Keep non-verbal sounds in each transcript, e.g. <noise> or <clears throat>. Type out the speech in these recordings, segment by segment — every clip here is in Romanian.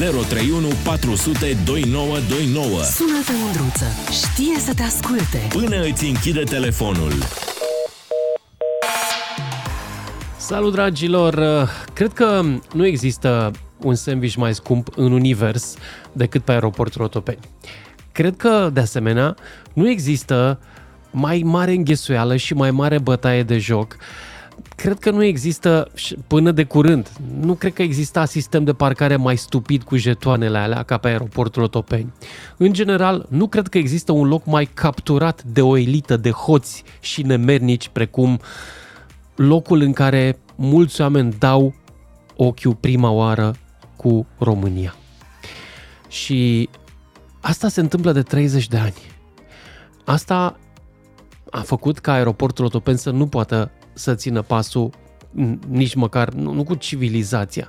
031 400 2929. Sună-te, Mândruță. Știe să te asculte. Până îți închide telefonul. Salut, dragilor! Cred că nu există un sandwich mai scump în univers decât pe aeroportul Otopeni. Cred că, de asemenea, nu există mai mare înghesuială și mai mare bătaie de joc cred că nu există, până de curând, nu cred că exista sistem de parcare mai stupid cu jetoanele alea ca pe aeroportul Otopeni. În general, nu cred că există un loc mai capturat de o elită de hoți și nemernici precum locul în care mulți oameni dau ochiul prima oară cu România. Și asta se întâmplă de 30 de ani. Asta a făcut ca aeroportul Otopeni să nu poată să țină pasul nici măcar, nu, nu cu civilizația,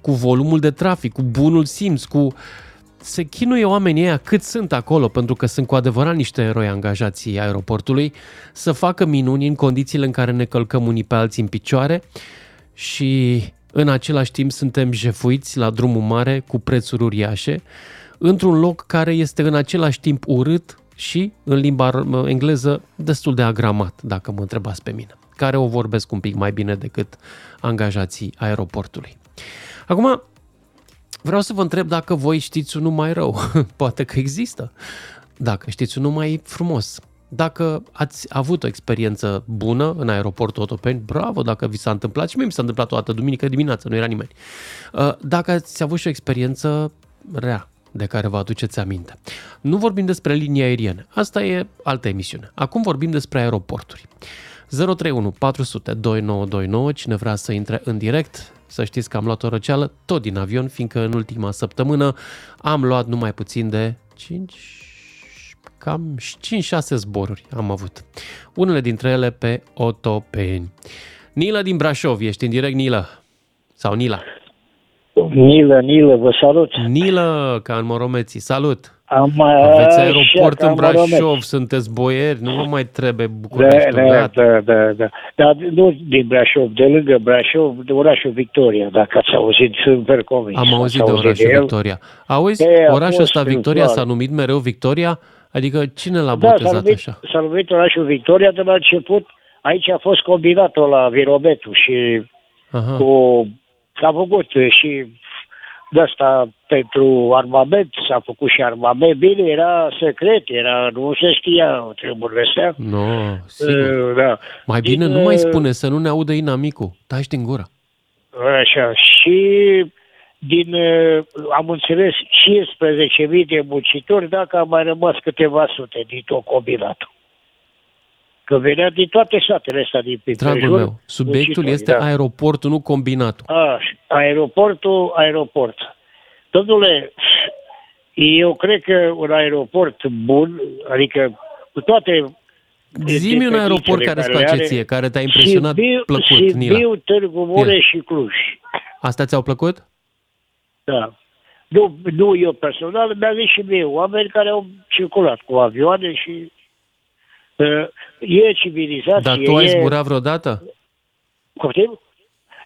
cu volumul de trafic, cu bunul simț, cu... Se chinuie oamenii ăia cât sunt acolo, pentru că sunt cu adevărat niște eroi angajații aeroportului, să facă minuni în condițiile în care ne călcăm unii pe alții în picioare și în același timp suntem jefuiți la drumul mare cu prețuri uriașe, într-un loc care este în același timp urât și, în limba engleză, destul de agramat, dacă mă întrebați pe mine care o vorbesc un pic mai bine decât angajații aeroportului. Acum, vreau să vă întreb dacă voi știți unul mai rău. <laughs> Poate că există. Dacă știți unul mai frumos. Dacă ați avut o experiență bună în aeroportul Otopeni, bravo dacă vi s-a întâmplat și mie mi s-a întâmplat o dată duminică dimineață, nu era nimeni. Uh, dacă ați avut și o experiență rea, de care vă aduceți aminte. Nu vorbim despre linii aeriene, asta e altă emisiune. Acum vorbim despre aeroporturi. 031 400 2929, cine vrea să intre în direct, să știți că am luat o răceală tot din avion, fiindcă în ultima săptămână am luat numai puțin de 5, cam 5-6 zboruri am avut. Unele dintre ele pe Otopeni. Nila din Brașov, ești în direct, Nila? Sau Nila? Nilă, Nilă, vă salut! Nilă, ca în Moromeții, salut! Am, Aveți aeroport în Brașov, sunteți boieri, nu vă mai trebuie București. Da, da, da, da, da. Dar nu din Brașov, de lângă Brașov, de orașul Victoria, dacă ați auzit, sunt convins. Am auzit de orașul de Victoria. Auzi, de orașul ăsta Victoria s-a numit mereu Victoria? Adică cine l-a da, botezat s-a numit, așa? s-a numit orașul Victoria de la început. Aici a fost combinatul la Virobetu și Aha. cu a făcut și de asta pentru armament, s-a făcut și armament, bine, era secret, era, nu se știa treburile astea. Nu, no, sigur. Uh, da. Mai bine din, nu mai uh, spune, să nu ne audă inamicul, taci din gură. Așa, și din, uh, am înțeles, 15.000 de muncitori, dacă a mai rămas câteva sute din tot combinatul. Că venea din toate satele astea din pe Dragul jur, meu, subiectul este da. aeroportul, nu combinatul. A, aeroportul, aeroport. Domnule, eu cred că un aeroport bun, adică cu toate Zi-mi un aeroport care îți place ție, care te-a impresionat Sibiu, plăcut, Sibiu, Nila. Târgu Mureș și Cluj. Astea ți-au plăcut? Da. Nu, nu eu personal, mi-a zis și mie oameni care au circulat cu avioane și E civilizație. Dar tu ai zburat vreodată? Copil?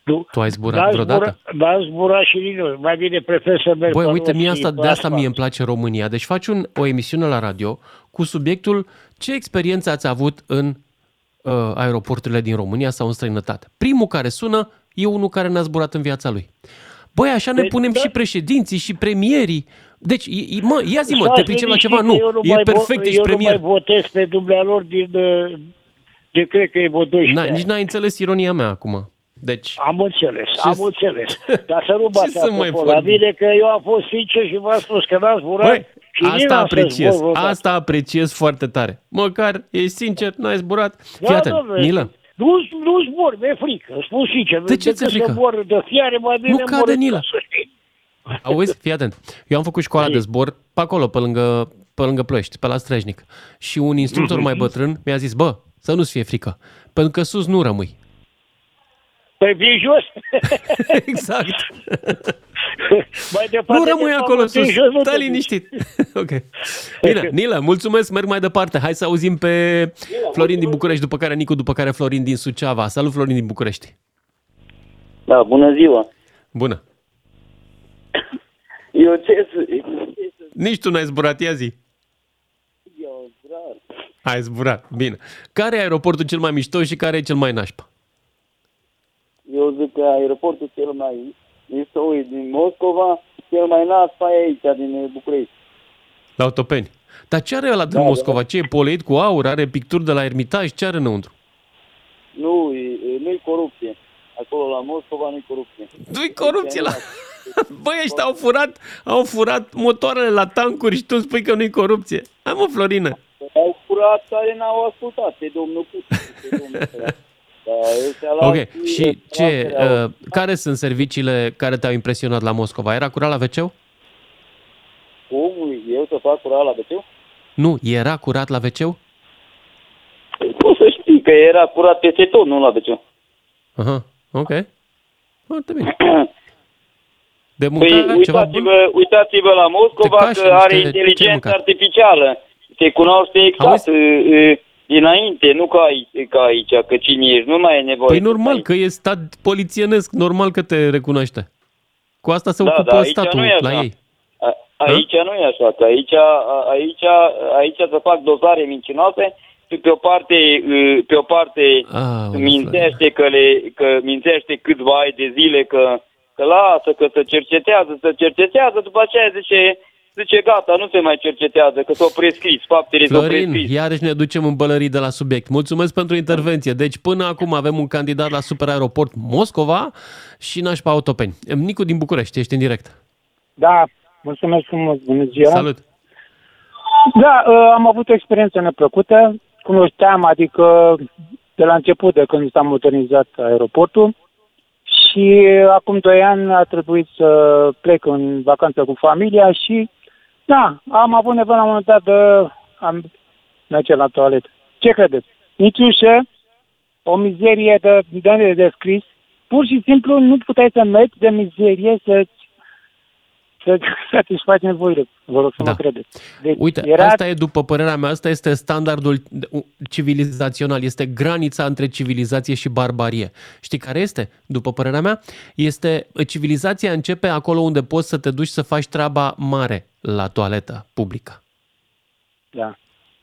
Nu. Tu ai zburat n-a vreodată? Zbura, n-am zburat și din Mai bine prefer să merg Băi, uite, mie asta, de asta mie îmi place România. Deci faci un, o emisiune la radio cu subiectul ce experiență ați avut în uh, aeroporturile din România sau în străinătate. Primul care sună e unul care n-a zburat în viața lui. Băi, așa ne deci, punem da. și președinții și premierii deci, mă, ia zi mă, te pricep la ceva? Nu, e perfect, ești premier. Eu nu mai votez pe dumnealor din, uh, de cred că e vreo 12 Na, Nici n-ai înțeles ironia mea acum. Deci... Am înțeles, ce am înțeles. <laughs> Dar să nu bați la mine că eu am fost sincer și v-am spus că n-ați zburat Băi, și asta apreciez, asta apreciez foarte tare. Măcar ești sincer, n-ai zburat. Fii da, atent, Nilă. Nu, nu zbor, mi-e frică, spun sincer. De ce ți-e frică? Să mor de fiare, mai bine nu cade, Nilă. Auzi, fii atent. Eu am făcut școala de zbor pe acolo, pe lângă, pe lângă Ploiești, pe la Strejnic. Și un instructor mai bătrân mi-a zis, bă, să nu-ți fie frică, pentru că sus nu rămâi. Păi vii jos. <laughs> exact. <laughs> mai departe nu rămâi acolo sus, stai liniștit. <laughs> ok. Bine, Nila, mulțumesc, merg mai departe. Hai să auzim pe Florin din București, după care Nicu, după care Florin din Suceava. Salut, Florin din București. Da, bună ziua. Bună. Eu ce să... ce să Nici tu n-ai zburat, ia zi. eu zburat? Ai zburat, bine. Care e aeroportul cel mai mișto și care e cel mai nașpa? Eu zic că aeroportul cel mai este o din Moscova, cel mai naspa e aici, din București. La Otopeni. Dar ce are ăla din Da, da. Moscova? Ce e poleit cu aur? Are picturi de la Ermitaj? Ce are înăuntru? Nu, e- nu-i corupție. Acolo la Moscova nu-i corupție. Nu-i corupție la... Băi, ăștia au furat, au furat motoarele la tancuri și tu îmi spui că nu-i corupție. Hai mă, Florină. Au furat care n-au ascultat pe domnul Putin. Pe domnul ăsta. Da, ăștia la Ok, alții, și ce, altele au- uh, care sunt serviciile care te-au impresionat la Moscova? Era curat la wc Cum? Eu să fac curat la BT? Nu, era curat la wc Poți să știi că era curat peste tot, nu la BT. Aha, ok. Foarte bine. <clears throat> De Păi mâncare, ceva bun? uitați-vă, uitați-vă la Moscova Te cași că are niște- ce inteligență mâncat? artificială. Te cunoaște exact Auzi? uh, uh, dinainte, nu ca aici, ca aici, că cine ești, nu mai e nevoie. Păi să normal, stai. că e stat polițienesc, normal că te recunoaște. Cu asta se Da, ocupă da, aici statul nu e la așa. ei. A, aici nu e așa, că aici, a- aici, aici se fac dosare mincinoase și pe o parte, uh, pe o parte Ah, mințește că, le, că mințește câțiva ani de zile că, că lasă, că se cercetează, se cercetează, după aceea zice, zice gata, nu se mai cercetează, că s-au prescris, faptele s-au Florin, prescris. iarăși ne ducem în bălării de la subiect. Mulțumesc pentru intervenție. Deci până acum avem un candidat la super aeroport Moscova și nașpa Autopeni. Nicu din București, ești în direct. Da, mulțumesc frumos, bună ziua. Salut! Da, uh, am avut o experiență neplăcută. Cunoșteam, adică de la început, de când s-a modernizat aeroportul. Și acum doi ani a trebuit să plec în vacanță cu familia și, da, am avut nevoie la un moment dat de am merge la toaletă. Ce credeți? Nici ușă, o mizerie de, de nedescris. Pur și simplu nu puteai să mergi de mizerie să să <laughs> satisfaci nevoile. Vă rog să Da. mă credeți. Deci Uite, era asta e, după părerea mea, asta este standardul civilizațional, este granița între civilizație și barbarie. Știi care este? După părerea mea, este civilizația începe acolo unde poți să te duci să faci treaba mare la toaletă publică, Da.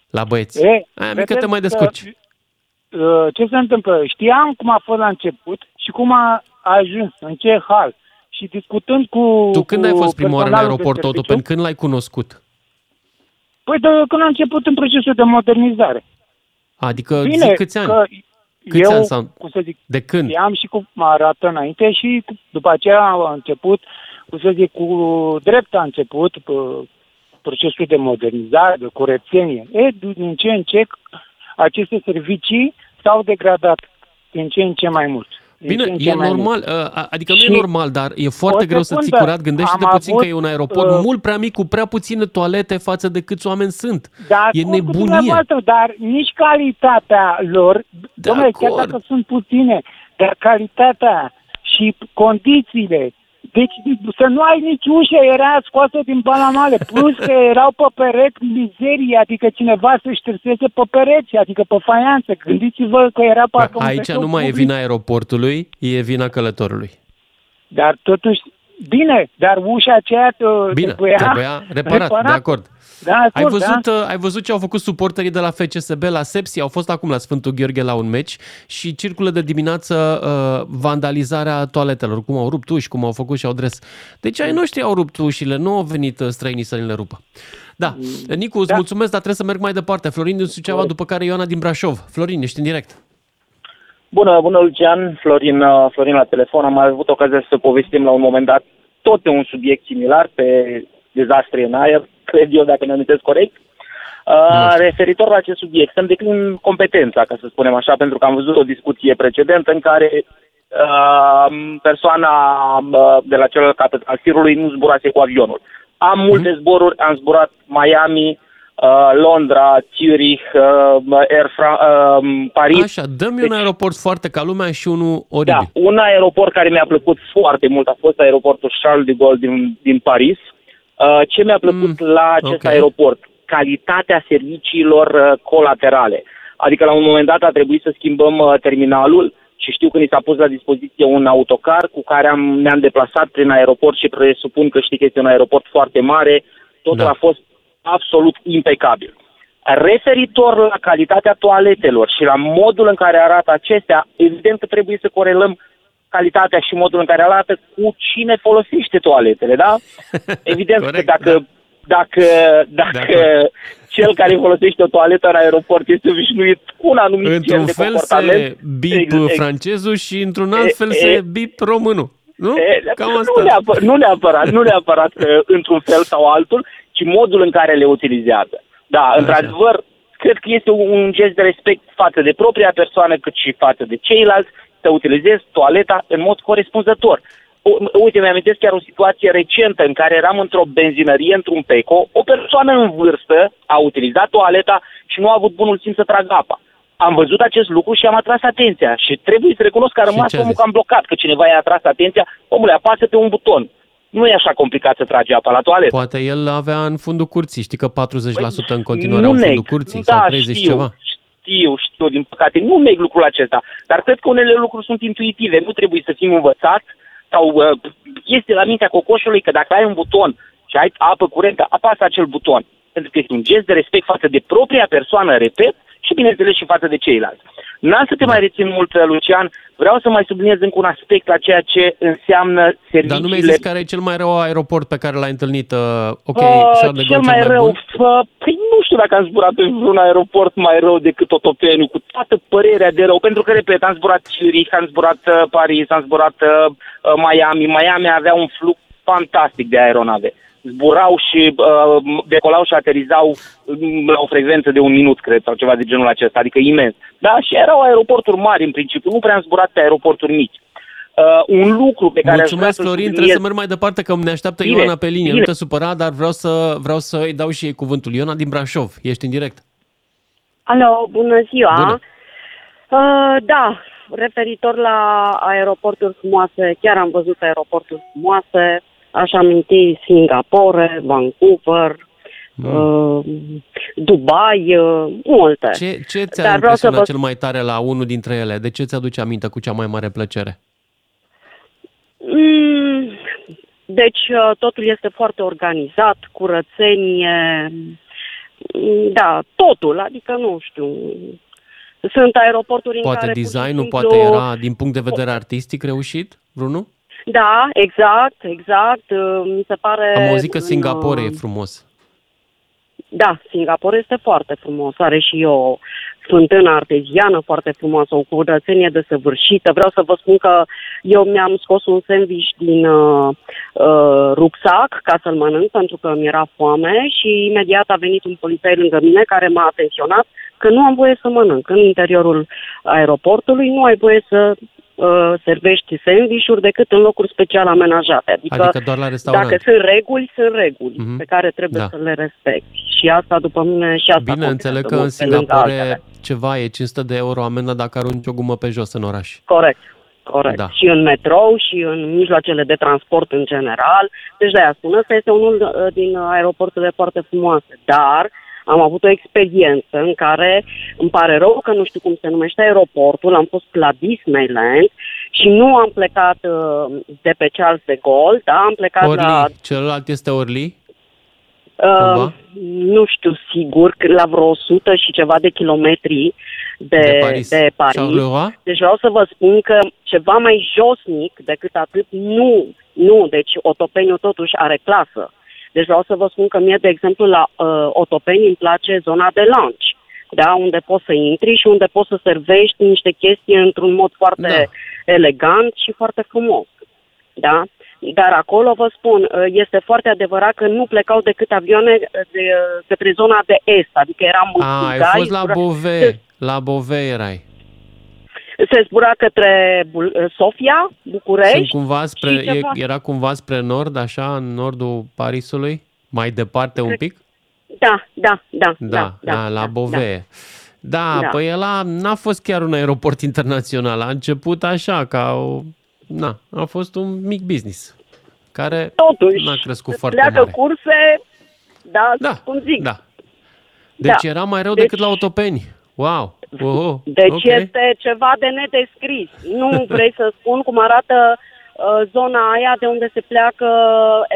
la băieți. E, Aia mică te vedeți mai că, descurci. uh, Ce se întâmplă? Știam cum a fost la început și cum a ajuns, în ce hal. Și discutând cu Tu când cu ai fost prima oară în personalul de aeroportul serviciu- Otopen? Când l-ai cunoscut? Păi de când a început în procesul de modernizare. Adică Bine, zic câți ani? că Câți eu, ani sau- cum să zic, De când? știam și cum mă arată înainte și cu- după aceea a început, cum să zic, cu drept a început p- procesul de modernizare, de curățenie. E, din ce în ce aceste servicii s-au degradat din ce în ce mai mult. Din Bine, ce în ce e mai normal, mult. uh, adică nu Și- e normal, dar e foarte O greu să ții secundă, curat. Gândește-te am puțin că avut, e un aeroport uh, mult prea mic, cu prea puține toalete față de câți oameni sunt. Dar e acord cu nebunie. dumneavoastră, Dar nici calitatea lor, De domnule, chiar acord. dacă sunt puține, dar calitatea și condițiile, deci să nu ai nici ușă, era scoasă din balamale, plus că erau pe pereți mizerie, adică cineva să șterseze pe pereți, adică pe faianță. Gândiți-vă că era parcă un Aici wc nu mai e public. vina aeroportului, e vina călătorului. Dar totuși, bine, dar ușa aceea uh, Bine, trebuia, trebuia reparat, de acord. Da, Ai acord, văzut, da? uh, ai văzut ce au făcut suporterii de la FCSB la Sepsi? Au fost acum la Sfântul Gheorghe la un meci și circulă de dimineață uh, vandalizarea toaletelor, cum au rupt uși, cum au făcut și au dres. Deci ai noștri au rupt ușile, nu au venit uh, străinii să ni le rupă. Da, Nicu, îți Da. mulțumesc, dar trebuie să merg mai departe. Florin din Suceava, după care Ioana din Brașov. Florin, ești în direct. Bună, bună Lucian, Florin, uh, Florin la telefon. Am mai avut ocazia să povestim la un moment dat tot pe un subiect similar, pe dezastre în aer, cred eu, dacă ne amintesc corect. Uh, referitor la acest subiect, să-mi declin competența, ca să spunem așa, pentru că am văzut o discuție precedentă în care uh, persoana uh, de la celălalt capăt al firului nu zburase cu avionul. Am multe zboruri, am zburat Miami, uh, Londra, Zurich, uh, Air Fra- uh, Paris. Așa, dă-mi un Deci- aeroport foarte ca lumea și unul oribil. Da, un aeroport care mi-a plăcut foarte mult a fost aeroportul Charles de Gaulle din, din Paris. Uh, ce mi-a plăcut Mm, la acest ok. aeroport? Calitatea serviciilor uh, colaterale. Adică la un moment dat a trebuit să schimbăm uh, terminalul și știu că ni s-a pus la dispoziție un autocar cu care am, ne-am deplasat prin aeroport și presupun că știi că este un aeroport foarte mare, totul Da. a fost absolut impecabil. Referitor la calitatea toaletelor și la modul în care arată acestea, evident că trebuie să corelăm calitatea și modul în care arată cu cine folosește toaletele, da? <laughs> Evident Corect, că dacă, dacă, dacă cel care folosește o toaletă în aeroport este obișnuit cu un anumit gen Într-un de fel comportament, se bip ex- ex- francezul și într-un alt E- fel e- se bip românul. Nu? E, Cam nu, asta. neapărat, nu neapărat, nu neapărat că într-un fel sau altul, ci modul în care le utilizează. Da, într-adevăr, cred că este un un gest de respect față de propria persoană, cât și față de ceilalți, să utilizezi toaleta în mod corespunzător. U- Uite, mi-amintesc chiar o situație recentă în care eram într-o benzinărie, într-un peco, o persoană în vârstă a utilizat toaleta și nu a avut bunul simț să tragă apa. Am văzut acest lucru și am atras atenția și trebuie să recunosc că a Și rămas ce a omul zis? cam blocat, că cineva i-a atras atenția, omule, apasă pe un buton. Nu e așa complicat să tragi apa la toaletă. Poate el avea în fundul curții. Știi că 40% în continuare Nu au în neg. fundul curții da, sau 30 știu, ceva. Știu, știu, din păcate. Nu neg lucrul acesta. Dar cred că unele lucruri sunt intuitive. Nu trebuie să fim învățați sau uh, este la mintea cocoșului că dacă ai un buton și ai apă curentă, apasă acel buton. Pentru că este un gest de respect față de propria persoană, repet, și bineînțeles și față de ceilalți. N-am să te mai rețin mult, Lucian. Vreau să mai subliniez încă un aspect la ceea ce înseamnă serviciile... Dar nu mi-ai zis care e cel mai rău aeroport pe care l-ai întâlnit? Uh, ok, Uh, Charles de cel Gaulle mai rău, bun? uh, păi nu știu dacă am zburat pe vreun aeroport mai rău decât Otopeniu, cu toată părerea de rău, pentru că, repet, am zburat Zurich, am zburat uh, Paris, am zburat uh, uh, Miami. Miami avea un flux fantastic de aeronave. Zburau și uh, decolau și aterizau mm, la o frecvență de un minut, cred, sau ceva de genul acesta, adică imens. Da, și erau aeroporturi mari în principiu, nu prea am zburat pe aeroporturi mici. Uh, un lucru pe care aș vrea Mulțumesc, să-l Florin. subliniez- Trebuie să merg mai departe, că ne așteaptă Bine, Ioana pe linie. bine. Nu te supăra, dar vreau să vreau să îi dau și ei cuvântul. Ioana din Brașov, ești în direct. Alo, bună ziua! Bună. Uh, da, referitor la aeroporturi frumoase, chiar am văzut aeroporturi frumoase, aș aminti Singapore, Vancouver, uh, Dubai, uh, multe. Ce, ce ți-a Dar vreau să impresionat vă- cel mai tare la unul dintre ele? De ce ți-aduce aminte cu cea mai mare plăcere? Mm, deci uh, totul este foarte organizat, curățenie, mm, da, totul, adică nu știu. Sunt aeroporturi în Poate care pur și designul, simplu- poate era din punct de vedere artistic reușit, vreunul? Da, exact, exact. Uh, Mi se pare... Am auzit că în, Singapore uh, e frumos. Da, Singapore este foarte frumos. Are și o fântână arteziană foarte frumoasă, o curățenie desăvârșită. Vreau să vă spun că eu mi-am scos un sandwich din uh, uh, rucsac ca să-l mănânc pentru că mi era foame și imediat a venit un polițai lângă mine care m-a atenționat că nu am voie să mănânc. În interiorul aeroportului nu ai voie să uh, servești sandvișuri decât în locuri special amenajate. Adică, Adică doar la restaurant. dacă sunt reguli, sunt reguli Mhm. pe care trebuie Da. să le respecti. Și asta, după mine, și asta Bine, contează înțeleg că mult, în pe lângă Singapore altele. ceva e 500 de euro amendă dacă arunci o gumă pe jos în oraș. Corect. Corect. Da. Și în metrou și în mijloacele de transport în general. Deci de-aia spun, ăsta este unul uh, din aeroporturile foarte frumoase. Dar am avut o experiență în care îmi pare rău că nu știu cum se numește aeroportul, am fost la Disneyland și nu am plecat uh, de pe Charles de Gaulle, da, am plecat Orly, la celălalt este Orly? Uh, Cumva? nu știu sigur, că la vreo 100 și ceva de kilometri de, De Paris. De Paris. Charleroi? Deci vreau să vă spun că ceva mai josnic decât atât, nu, nu, deci Otopeniu totuși are clasă. Deci vreau să vă spun că mie, de exemplu, la uh, Otopeni îmi place zona de lunch, da, unde poți să intri și unde poți să servești niște chestii într-un mod foarte Da. elegant și foarte frumos. Da? Dar acolo vă spun, uh, este foarte adevărat că nu plecau decât avioane uh, de, uh, către zona de est, adică eram în A, ai Bulgaria, fost la zbura- Bove. La Bove erai. Se zbura către Bul- uh, Sofia, București. Sunt cumva spre, și e, ceva- era cumva spre nord, așa, în nordul Parisului? Mai departe un pic? Da, da, da. Da, da, da, la da, Bove. Da, Da. păi ăla n-a fost chiar un aeroport internațional. A început așa, ca o... Na, a fost un mic business care Totuși, n-a crescut se foarte pleacă mare. curse, da, Da, cum zic. Da. Deci Da. era mai rău Deci- decât la Otopeni. Wow! Oh, deci okay. este ceva de nedescris. Nu <laughs> vrei să spun cum arată uh, zona aia de unde se pleacă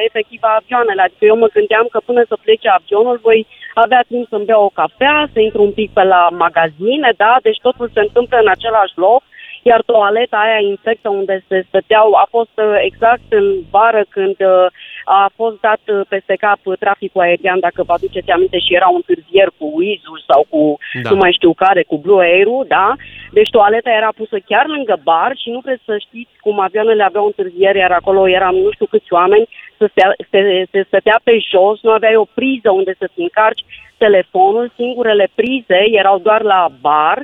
efectiv avioanele. Adică eu mă gândeam că până să plece avionul voi avea timp să-mi bea o cafea, să intru un pic pe la magazine, da? Deci totul se întâmplă în același loc iar toaleta aia infectă unde se stăteau a fost uh, exact în vară când uh, a fost dat uh, peste cap traficul aerian, dacă vă aduceți aminte, și era un târzier cu wizz sau cu da. nu mai știu care, cu Blue Air, da? Deci toaleta era pusă chiar lângă bar și nu vreți să știți cum avioanele aveau întârzieri, iar acolo eram nu știu câți oameni, să stea, se, se stătea pe jos, nu aveai o priză unde să-ți încarci telefonul, singurele prize erau doar la bar,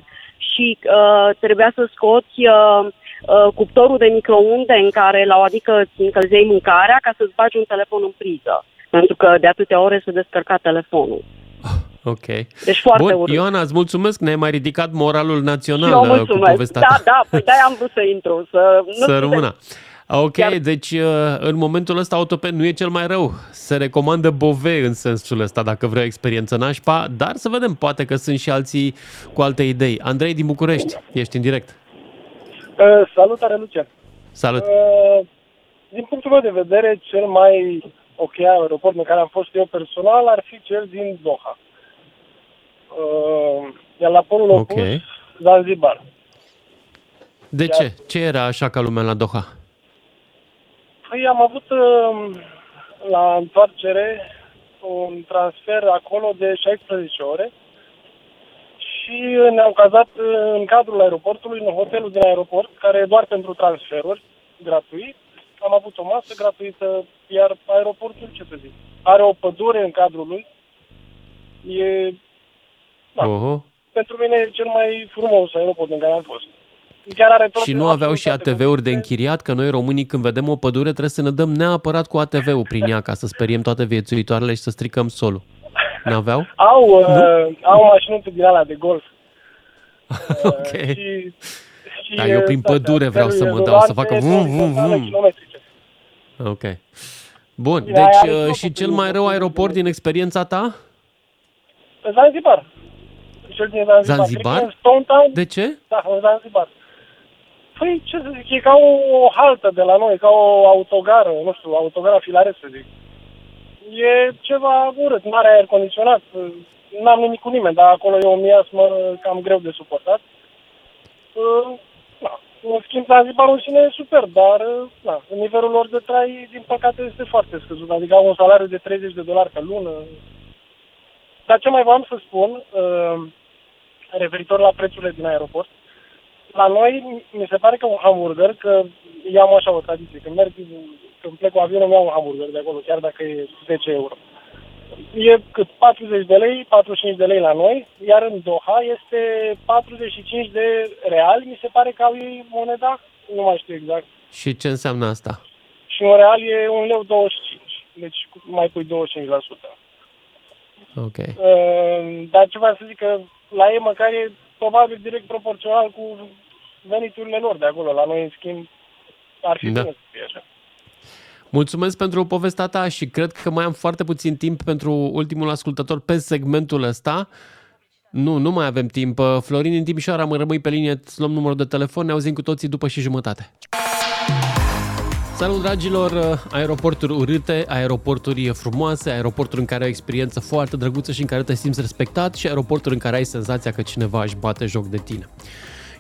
și uh, trebuia să scoți uh, uh, cuptorul de microunde în care, la o adică, îți încălzeai mâncarea ca să-ți bagi un telefon în priză. Pentru că de atâtea ore se descărca telefonul. Ok. Deci foarte Bun, urât. Ioana, îți mulțumesc, ne-ai mai ridicat moralul național Și eu uh, cu mulțumesc. povestea Da, ta. da, păi de-aia am vrut să intru. Să, nu <laughs> Să rămână. Ok, Chiar- deci uh, în momentul ăsta Autopen nu e cel mai rău. Se recomandă Bove în sensul ăsta dacă vrei o experiență nașpa, dar să vedem, poate că sunt și alții cu alte idei. Andrei din București, ești în direct. Uh, salutare, Lucian. Salut! Uh, din punctul meu de vedere, cel mai ok aeroport în care am fost eu personal ar fi cel din Doha. Uh, iar la polul Ok. opus, Zanzibar. De Chiar- ce? Ce era așa ca lumea la Doha? Păi am avut uh, la întoarcere un transfer acolo de 16 ore și ne-am cazat uh, în cadrul aeroportului, în hotelul din aeroport, care e doar pentru transferuri, gratuit. Am avut o masă gratuită, iar aeroportul, ce să zic, are o pădure în cadrul lui. E, Da. Oho. pentru mine, e cel mai frumos aeroport în care am fost. Chiar are toate Și nu aveau absolut și toate ATV-uri de închiriat, că noi românii când vedem o pădure trebuie să ne dăm neapărat cu ATV-ul prin ea ca să speriem toate viețuitoarele și să stricăm solul. N-aveau? Au, uh, au mașinuțe din alea de golf. <laughs> ok. Și, și, Da, eu prin uh, pădure vreau să mă felul dau, să izolante, facă vum, vum, toate vum. kilometrice. Ok. Bun, Bine, aia deci are uh, totul și cel prin mai rău pădure. aeroport din experiența ta? Zanzibar. Cel din Zanzibar. Zanzibar? Cred că în Stone Town, De ce? da, în Zanzibar. Păi, ce să zic, e ca o, o haltă de la noi, ca o autogară, nu știu, autogara filare, să zic. E ceva urât, nu are aer condiționat, n-am nimic cu nimeni, dar acolo e o miasmă cam greu de suportat. Uh, Na, în schimb, Zanzibarul în sine e super, dar uh, na, nivelul lor de trai, din păcate, este foarte scăzut. Adică au un salariu de 30 de dolari pe lună. Dar ce mai v-am să spun, uh, referitor la prețurile din aeroport, la noi, mi se pare că un hamburger, că eu am așa o tradiție, când merg, când plec cu avionul, îmi iau un hamburger de acolo, chiar dacă e 10 euro. E cât 40 de lei, 45 de lei la noi, iar în Doha este 45 de reali, mi se pare că au ei moneda, nu mai știu exact. Și ce înseamnă asta? Și un real e un leu 25, deci mai pui 25%. Ok. Uh, dar ce vreau să zic că la ei măcar e probabil direct proporțional cu veniturile lor de acolo. La noi, în schimb, ar fi Da. bine să fie așa. Mulțumesc pentru povestea ta și cred că mai am foarte puțin timp pentru ultimul ascultător pe segmentul ăsta. Nu, nu mai avem timp. Florin din Timișoara, mă rămâi pe linie, îți luăm numărul de telefon, ne auzim cu toții după și jumătate. Salut, dragilor! Aeroporturi urâte, aeroporturi frumoase, aeroporturi în care ai o experiență foarte drăguță și în care te simți respectat și aeroporturi în care ai senzația că cineva își bate joc de tine.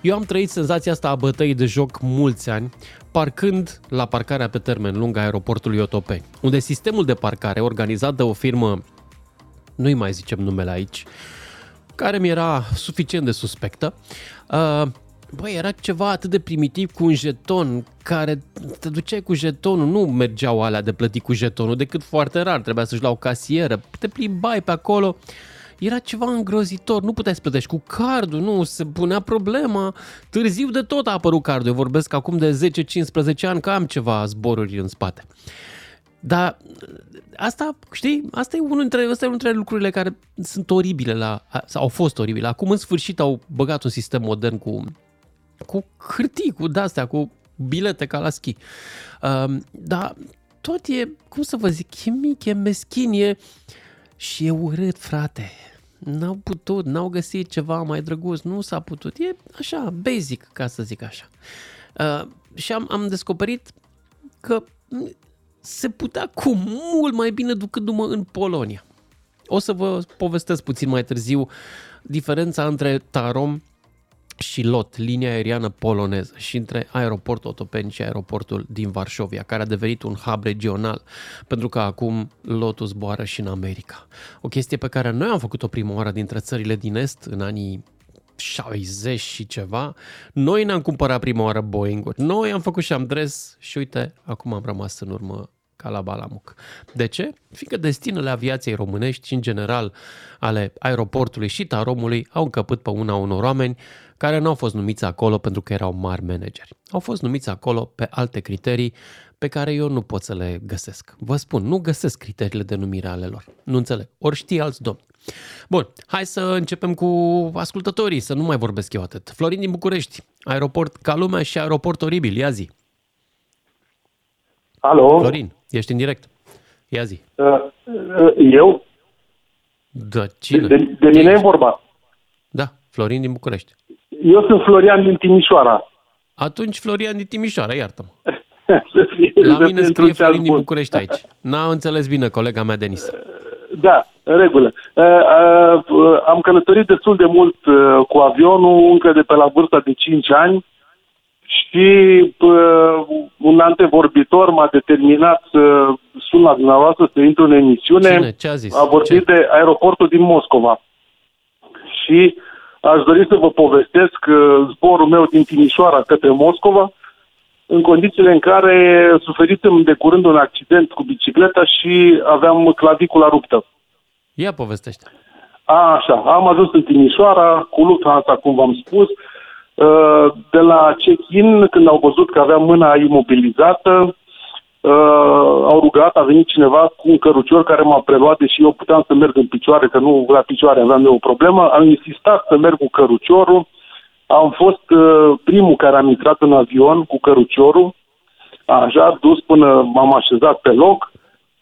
Eu am trăit senzația asta a bătăii de joc mulți ani, parcând la parcarea pe termen lung a aeroportului Otopeni, unde sistemul de parcare organizat de o firmă, nu-i mai zicem numele aici, care mi era suficient de suspectă, uh, Băi, era ceva atât de primitiv cu un jeton care te duceai cu jetonul, nu mergeau alea de plătit cu jetonul, decât foarte rar, trebuia să-și la o casieră, te plimbai pe acolo, era ceva îngrozitor, nu puteai să plătești cu cardul, nu, se punea problema, târziu de tot a apărut cardul, eu vorbesc acum de 10-15 ani că am ceva zboruri în spate. Dar asta, știi, asta e unul dintre, asta e unul dintre lucrurile care sunt oribile la, sau au fost oribile. Acum în sfârșit au băgat un sistem modern cu cu hârtii, cu de-astea, cu bilete ca la schi. Uh, dar tot e, cum să vă zic, e mic, e meschin, e... și e urât, frate. n-au putut, n-au găsit ceva mai drăguț, nu s-a putut. E așa, basic, ca să zic așa. Uh, și am, am descoperit că se putea cu mult mai bine ducându-mă în Polonia. O să vă povestesc puțin mai târziu diferența între Tarom și LOT, linia aeriană poloneză, și între aeroportul Otopeni și aeroportul din Varșovia, care a devenit un hub regional, pentru că acum LOT zboară și în America. O chestie pe care noi am făcut-o prima oară dintre țările din Est în anii 60 și ceva, noi ne-am cumpărat prima oară Boeing-uri, noi am făcut și am dres și uite, acum am rămas în urmă ca la Balamuc. De ce? Fiindcă destinele aviației românești și, în general, ale aeroportului și taromului au încăput pe una unor oameni care nu au fost numiți acolo pentru că erau mari manageri. Au fost numiți acolo pe alte criterii pe care eu nu pot să le găsesc. Vă spun, nu găsesc criteriile de numire ale lor. Nu înțeleg. Ori știi alți domni. Bun, hai să începem cu ascultătorii, să nu mai vorbesc eu atât. Florin din București, aeroport ca lumea și aeroport oribil, ia zi. Alo? Florin, ești în direct. Ia zi. Uh, uh, eu? Da, cine? De, de mine e vorba. Da, Florin din București. Eu sunt Florian din Timișoara. Atunci Florian din Timișoara, iartă-mă. <laughs> La mine scrie Florin din București aici. N-a înțeles bine colega mea, Denis. <laughs> Da, în regulă. Uh, uh, am călătorit destul de mult uh, cu avionul, încă de pe la vârsta de 5 ani și un antevorbitor m-a determinat să sun la dumneavoastră să intru în emisiune. Cine? Ce a zis? A vorbit Ce? de aeroportul din Moscova. Și aș dori să vă povestesc zborul meu din Timișoara către Moscova, în condițiile în care suferisem de curând un accident cu bicicleta și aveam clavicula ruptă. Ia povestește. A, așa, am ajuns în Timișoara cu Lufthansa, cum v-am spus. Uh, de la check-in, când au văzut că aveam mâna imobilizată, uh, au rugat, a venit cineva cu un cărucior care m-a preluat, deși eu puteam să merg în picioare, că nu la picioare aveam eu o problemă. Am insistat să merg cu căruciorul, am fost uh, primul care am intrat în avion cu căruciorul, așa, dus până m-am așezat pe loc.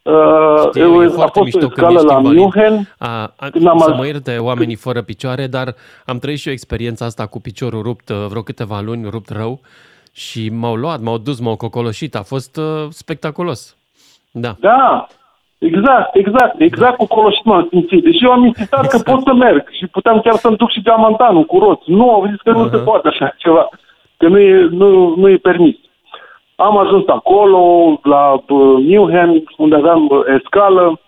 Uh, Știu, e a fost mișto scală la München. A, a, când am să mă ierte oamenii fără picioare, dar am trăit și eu experiența asta cu piciorul rupt uh, vreo câteva luni, rupt rău și m-au luat, m-au dus, m-au cocoloșit. A fost uh, spectaculos. Da. Da, Exact, exact, exact cu coloșit m-am simțit. Deși eu am insistat exact. că pot să merg și puteam chiar să-mi duc și geamantanul cu roți. Nu, au zis că uh-huh. nu se poate așa ceva, că nu e, nu, nu e permis. Am ajuns acolo, la uh, Newham, unde aveam uh, escală.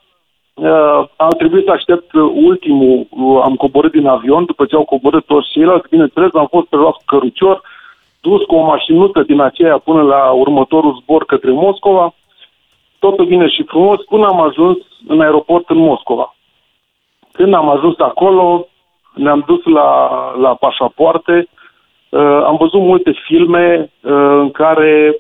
Uh, am trebuit să aștept ultimul, uh, am coborât din avion, după ce au coborât toți ceilalți, bineînțeles, am fost preluat cu cărucior, dus cu o mașinuță din aceea până la următorul zbor către Moscova totul bine și frumos până am ajuns în aeroport în Moscova. Când am ajuns acolo, ne-am dus la, la pașapoarte, uh, am văzut multe filme uh, în care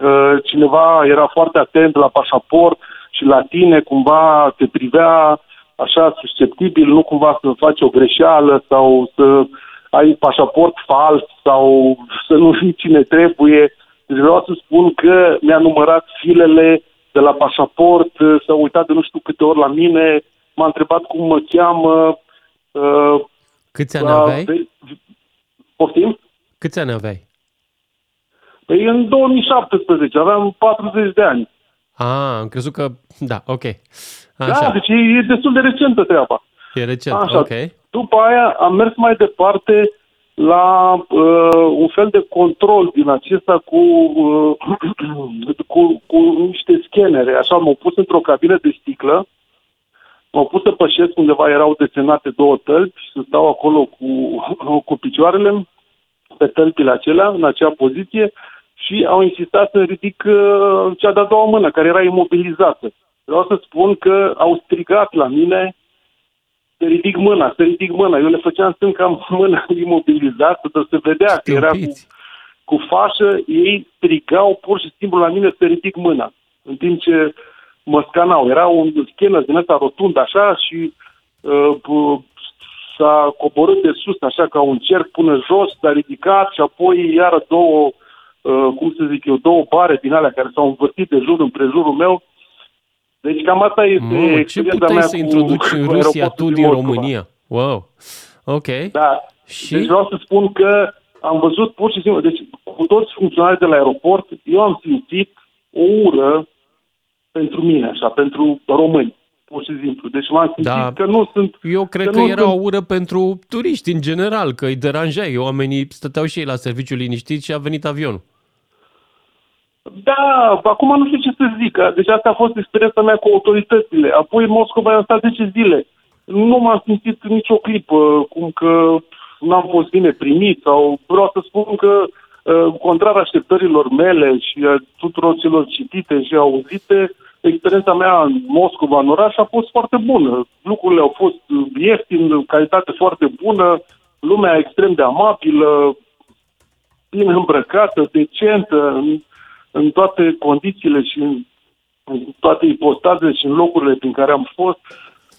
uh, cineva era foarte atent la pașaport și la tine cumva te privea așa susceptibil, nu cumva să faci o greșeală sau să ai pașaport fals sau să nu fii cine trebuie. Deci vreau să spun că mi-a numărat filele de la pașaport, uh, s-a uitat de nu știu câte ori la mine, m-a întrebat cum mă cheamă. Uh, Câți ani aveai? Pe... Poftim? Câți ani aveai? Păi în 2017, aveam 40 de ani. Ah, am crezut că... Da, ok. Așa. Da, deci e, e destul de recentă treaba. E recent, Așa. ok. După aia am mers mai departe la uh, un fel de control din acesta cu, uh, <clears throat> cu, cu niște scanere. Așa, m-au pus într-o cabină de sticlă, m-au pus să pășesc undeva, erau desenate două tălpi și să stau acolo cu, <clears throat> cu picioarele pe tălpile acelea, în acea poziție, și au insistat să ridic uh, cea de-a doua mână, care era imobilizată. Vreau să spun că au strigat la mine să ridic mâna, să ridic mâna. Eu le făceam semn că am mâna <laughs> imobilizată, dar se vedea că era cu, cu fașă, ei strigau pur și simplu la mine să ridic mâna, în timp ce mă scanau. Era un scanner din ăsta rotund așa și uh, s-a coborât de sus așa ca un cerc până jos, s-a ridicat și apoi iară două, uh, cum să zic eu, două bare din alea care s-au învârtit de jur împrejurul meu deci cam asta este Mă, ce puteai să introduci <laughs> în Rusia tu din România? Wow. Ok. Da. Și? Deci vreau să spun că am văzut pur și simplu, deci cu toți funcționarii de la aeroport, eu am simțit o ură pentru mine, așa, pentru români, pur și simplu. Deci m-am simțit Da. că nu sunt... Eu cred că, nu era o sunt- ură pentru turiști în general, că îi deranjai. Oamenii stăteau și ei la serviciu liniștit și a venit avionul. Da, acum nu știu ce să zic. Deci asta a fost experiența mea cu autoritățile. Apoi în Moscova am stat 10 zile. Nu m-am simțit nicio clipă cum că n-am fost bine primit sau vreau să spun că uh, contrar așteptărilor mele și a tuturor celor citite și auzite, experiența mea în Moscova, în oraș, a fost foarte bună. Lucrurile au fost ieftine, calitate foarte bună, lumea extrem de amabilă, bine îmbrăcată, decentă, în, în toate condițiile și în, în toate ipostazele și în locurile prin care am fost.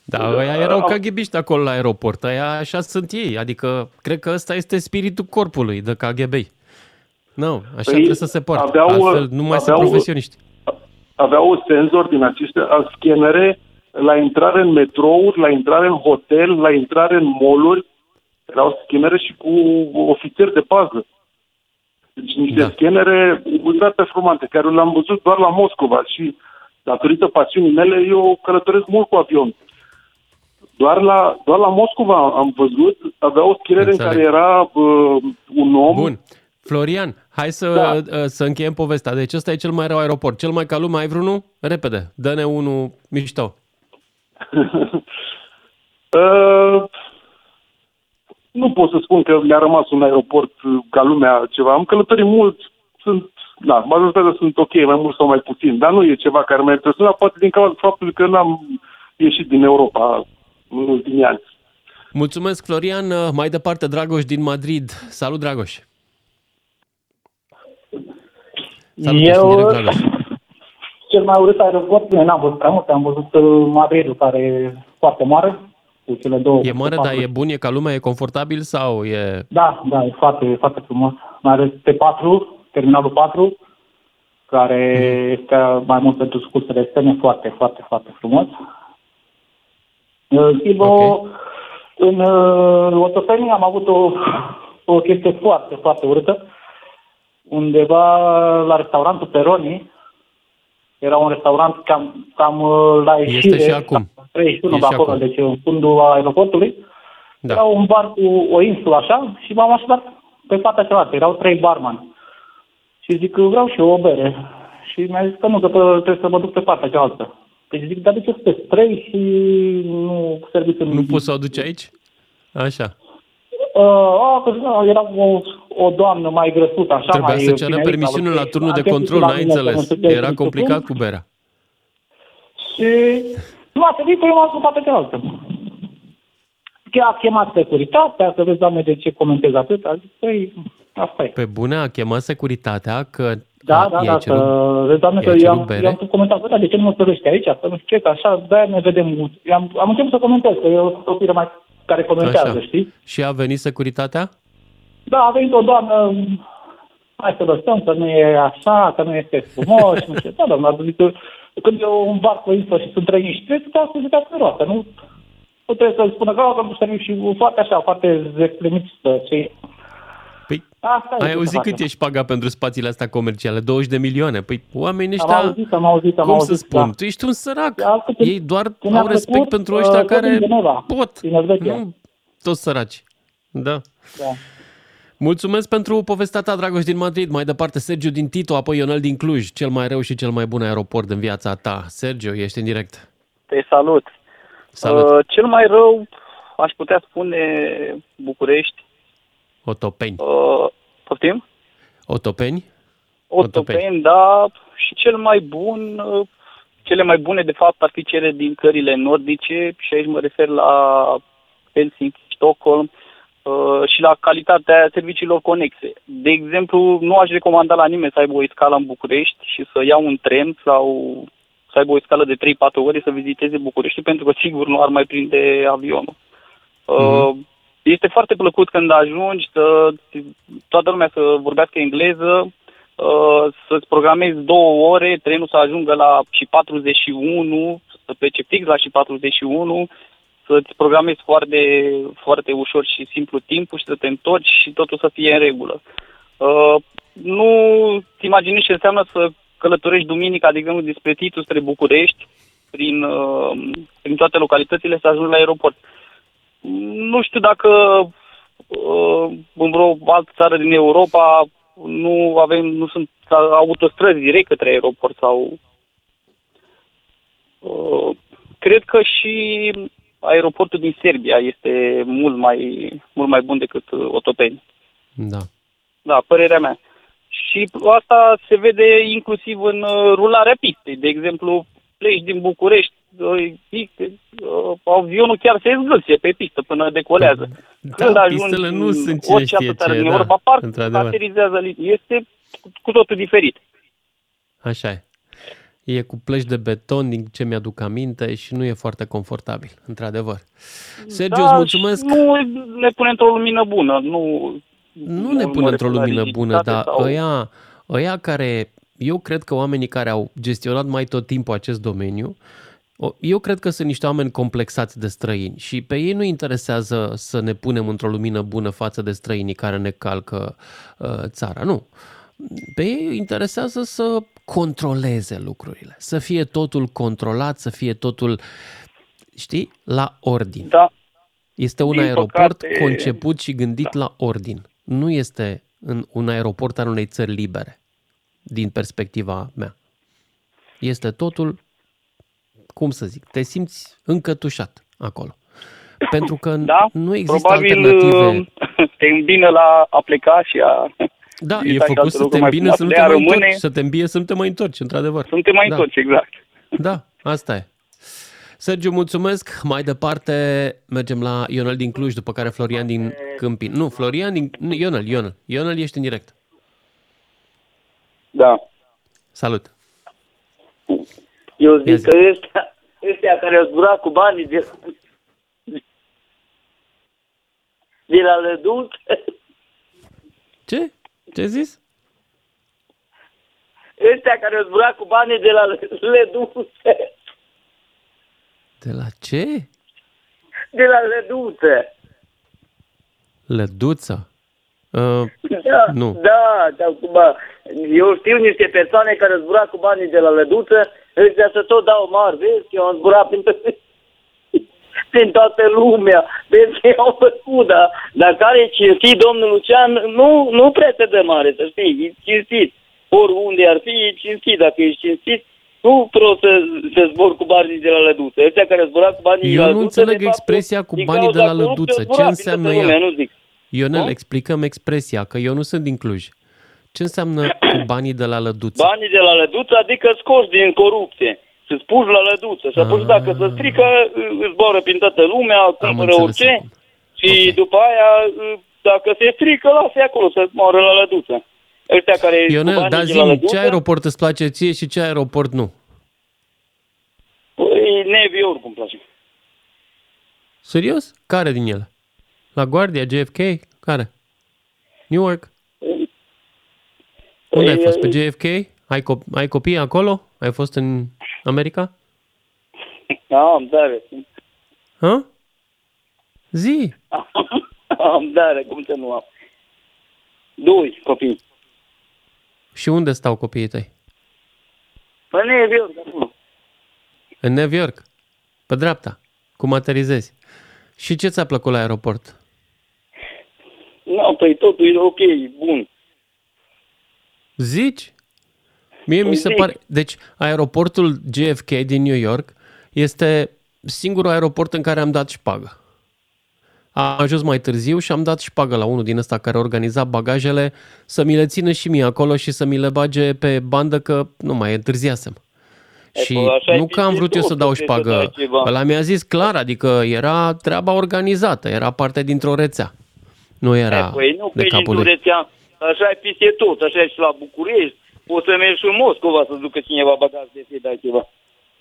Da, ăia erau KGB-ști acolo la aeroport, aia așa sunt ei, adică cred că ăsta este spiritul corpului de KGB. Nu, așa Păi, trebuie să se poarte, aveau- altfel nu mai sunt aveau- profesioniști. Aveau senzor din acestea, a scanere la intrare în metrouri, la intrare în hotel, la intrare în mall erau scanere și cu ofițeri de pază. Deci niște da. scanere ultra performante, care le-am văzut doar la Moscova și datorită pasiunii mele, eu călătoresc mult cu avion. Doar la, doar la Moscova am văzut, avea o scanere în Înțeleg. care era uh, un om... Bun. Florian, hai să, da. să încheiem povestea. Deci ăsta e cel mai rău aeroport. Cel mai ca lumea, ai vreunul? Repede, dă-ne unul mișto. <laughs> Uh, nu pot să spun că mi-a rămas un aeroport uh, ca lumea ceva. Am călătorit mult, sunt, da, majoritatea sunt ok, mai mult sau mai puțin, dar nu e ceva care m-a impresionat, poate din cauza faptului că n-am ieșit din Europa în ultimii ani. Mulțumesc, Florian. Mai departe, Dragoș din Madrid. Salut, Dragoș. Salut, ești în Eu, direct, Dragoș. cel mai urât aeroport, bine, n-am văzut prea multe, am văzut uh, Madridul, care e foarte mare, cu cele două. E mare, patru- dar e bun, e ca lumea, e confortabil sau e... Da, da, e foarte, e foarte frumos. Mai ales T4, terminalul 4, care Mhm. este mai mult pentru scursele externe, foarte, foarte, foarte frumos. În schimb, okay. în uh, Otopeni am avut o, o chestie foarte, foarte urâtă. Undeva la restaurantul Peroni, era un restaurant cam, cam uh, la Este ieșire, și acum. la 31 E de și acolo, acum. deci în fundul aeroportului. Da. Era un bar cu o insulă așa și m-am așezat pe partea cealaltă. Erau trei barman. Și zic, vreau și eu o bere. Și mi-a zis că nu, că pe- trebuie să mă duc pe partea cealaltă. Deci zic, dar de ce sunteți trei și nu serviți în... Nu poți să o aduci aici? Așa. Uh, că, nu, era o, o doamnă mai grăsută, așa, Trebuia mai să ceră pinerită, permisiune la ok. turnul de Am chestii control, la n-ai mine, că nu înțeles. știu ce, Era nu știu complicat cum. cu berea. Și nu a servit, eu m-am dus pe cealaltă. Chiar a chemat securitatea, să vezi, doamne, de ce comentez atât. A zis, păi, asta e. Pe bune a chemat securitatea că Da, a, da, i-ai da, cerut, să vezi, doamne, că i-ai cerut i-am, bere? i-am comentat, bă, dar de ce nu mă stărești aici? Să nu știu ce, că așa, de ne vedem. Am, am început să comentez, că eu sunt o fire mai care comentează, Așa. știi? Și a venit securitatea? Da, a venit o doamnă, hai să lăsăm, că nu e așa, că nu este frumos, nu știu. Da, doamna, adică când eu un bar cu info și sunt trei niște, trebuie să zic pe roată, nu? Nu trebuie să spună că am pus serviciu și foarte așa, foarte zeclemită, ce Păi, Asta e ai ce auzit să cât facem. ești pagat pentru spațiile astea comerciale? 20 de milioane. Păi oamenii Am ăștia, auzit, am auzit, am cum auzit, să spun, da. tu ești un sărac. Altfel, Ei doar cum mi-a au respect plăcut, pentru uh, ăștia tot care din Geneva, pot. din Elveția. Nu toți săraci. Da. Da. Mulțumesc pentru povestea ta, Dragoș din Madrid. Mai departe, Sergiu din Tito, apoi Ionel din Cluj, cel mai rău și cel mai bun aeroport din viața ta. Sergiu, ești în direct. Te salut. Salut. Uh, cel mai rău, aș putea spune București. Otopeni. Uh, poftim? Otopeni? Otopeni, da. Și cel mai bun, uh, cele mai bune, de fapt, ar fi cele din cările nordice și aici mă refer la Helsinki, Stockholm uh, și la calitatea serviciilor conexe. De exemplu, nu aș recomanda la nimeni să aibă o escală în București și să ia un tren sau să aibă o scală de 3-4 ore să viziteze București, pentru că sigur nu ar mai prinde avionul. Uh, este foarte plăcut când ajungi să toată lumea să vorbească engleză, uh, să-ți programezi două ore, trenul să ajungă la și 41, să plece fix la și 41 să-ți programezi foarte, foarte ușor și simplu timpul și să te întorci și totul să fie în regulă. Uh, nu ți imaginezi ce înseamnă să călătorești duminica, de exemplu, despre Titu spre București, prin, uh, prin toate localitățile, să ajungi la aeroport. Nu știu dacă uh, în vreo altă țară din Europa nu avem, nu sunt autostrăzi direct către aeroport sau uh, cred că și aeroportul din Serbia este mult mai, mult mai bun decât Otopeni. Da. Da, părerea mea. Și asta se vede inclusiv în uh, rularea pistei. De exemplu, pleci din București, uh, uh, avionul chiar se zgâlție pe pistă până decolează. Da, Când pistele nu sunt cine orice știe țară ce, din da, Europa, parcă într-adevăr. aterizează, este cu totul diferit. Așa e. E cu plăci de beton, din ce mi-aduc aminte, și nu e foarte confortabil, într-adevăr. Sergiu, da, îți mulțumesc. și Nu ne pune într-o lumină bună. Nu, Nu ne pune într-o lumină bună, dar sau... ăia, ăia care, eu cred că oamenii care au gestionat mai tot timpul acest domeniu, o- eu cred că sunt niște oameni complexați de străini și pe ei nu interesează să ne punem într-o lumină bună față de străinii care ne calcă uh, țara, nu. Pe ei îi interesează să controleze lucrurile, să fie totul controlat, să fie totul, știi, la ordin. Da. Este un Din aeroport păcate- conceput și gândit da. la ordin. Nu este în un aeroport al unei țări libere, din perspectiva mea. Este totul, cum să zic, te simți încătușat acolo. Pentru că Da, nu există Probabil alternative. uh, <laughs> te îmbină la a pleca și a... Da, e vizita și făcut alte să te lucruri mai îmbine să nu frumoase. te De a mai rămâne- întorci, să te îmbie să nu te mai întorci, într-adevăr. Să nu te mai da. întorci, exact. Da, asta e. Sergiu, mulțumesc. Mai departe mergem la Ionel din Cluj, după care Florian din Câmpin. Nu, Florian din... Nu, Ionel, Ionel. Ionel, ești în direct. Da. Salut. Eu Ia zic zi. că ăștia, ăștia care au zburat cu banii de, de la Lăduț, Ce? Ce ai zis? ăștia care au zburat cu banii de la Lăduț, De la ce? de la Lăduț. Lăduță. Uh, Da, Nu. da, da, acum, eu știu niște persoane care au zburat cu banii de la Lăduță, ăștia să tot dau mari, vezi, că eu am zburat prin, prin toată lumea, vezi că au făcut, da, dar care e cinstit, domnul Lucian, nu, nu prea se dă mare, să știi, e cinstit. Oriunde ar fi, e cinstit, dacă ești cinstit, nu vreau să, să zbor cu banii de la Lăduță. Ăștia care au zburat cu banii de la eu nu Lăduță, înțeleg de fapt, expresia cu din banii de cauza la corupției lăduță. au Ce zburat prin înseamnă toată lumea, ea? Nu zic. Ionel, Nu? explicăm expresia, că eu nu sunt din Cluj. Ce înseamnă cu banii de la lăduță? Banii de la lăduță, adică scoși din corupție. Să spuși la lăduță. Și apoi dacă se strică, î- zboară prin toată lumea, cumpără înțeles orice. Și după aia, î, dacă se strică, lasă acolo să moară la lăduță. Ăștia care cu Ionel, banii dar de la zi lăduță, ce aeroport îți place ție și ce aeroport nu? Păi, Navy oricum îmi place. Serios? Care din ele? La Guardia, JFK? Care? Newark? Unde ai fost? Pe JFK? Ai, cop- ai copii acolo? Ai fost în America? Da, am tare. Ha? Zi! <laughs> am tare, cum să nu am. Doi copii. Și unde stau copiii tăi? Păi Navy oricum. acolo. În New York. Pe dreapta. Cum aterizezi. Și ce ți-a plăcut la aeroport? Nu, păi totul e ok, bun. Zici? Mie mi se Zic. pare... Deci, aeroportul JFK din New York este singurul aeroport în care am dat șpagă. Am ajuns mai târziu și am dat șpagă la unul din ăsta care organiza bagajele să mi le țină și mie acolo și să mi le bage pe bandă că nu mai întârziasem. Și păi, așa nu e că am vrut eu să tot, dau trebuie să șpagă. dai ceva. Ăla mi-a zis clar, adică era treaba organizată, era parte dintr-o rețea. Nu era Păi nu, de pe capul din lui. rețea, așa e peste tot, așa e și la București. Poți să mergi și în Moscova să ducă cineva bagaj de să dai ceva.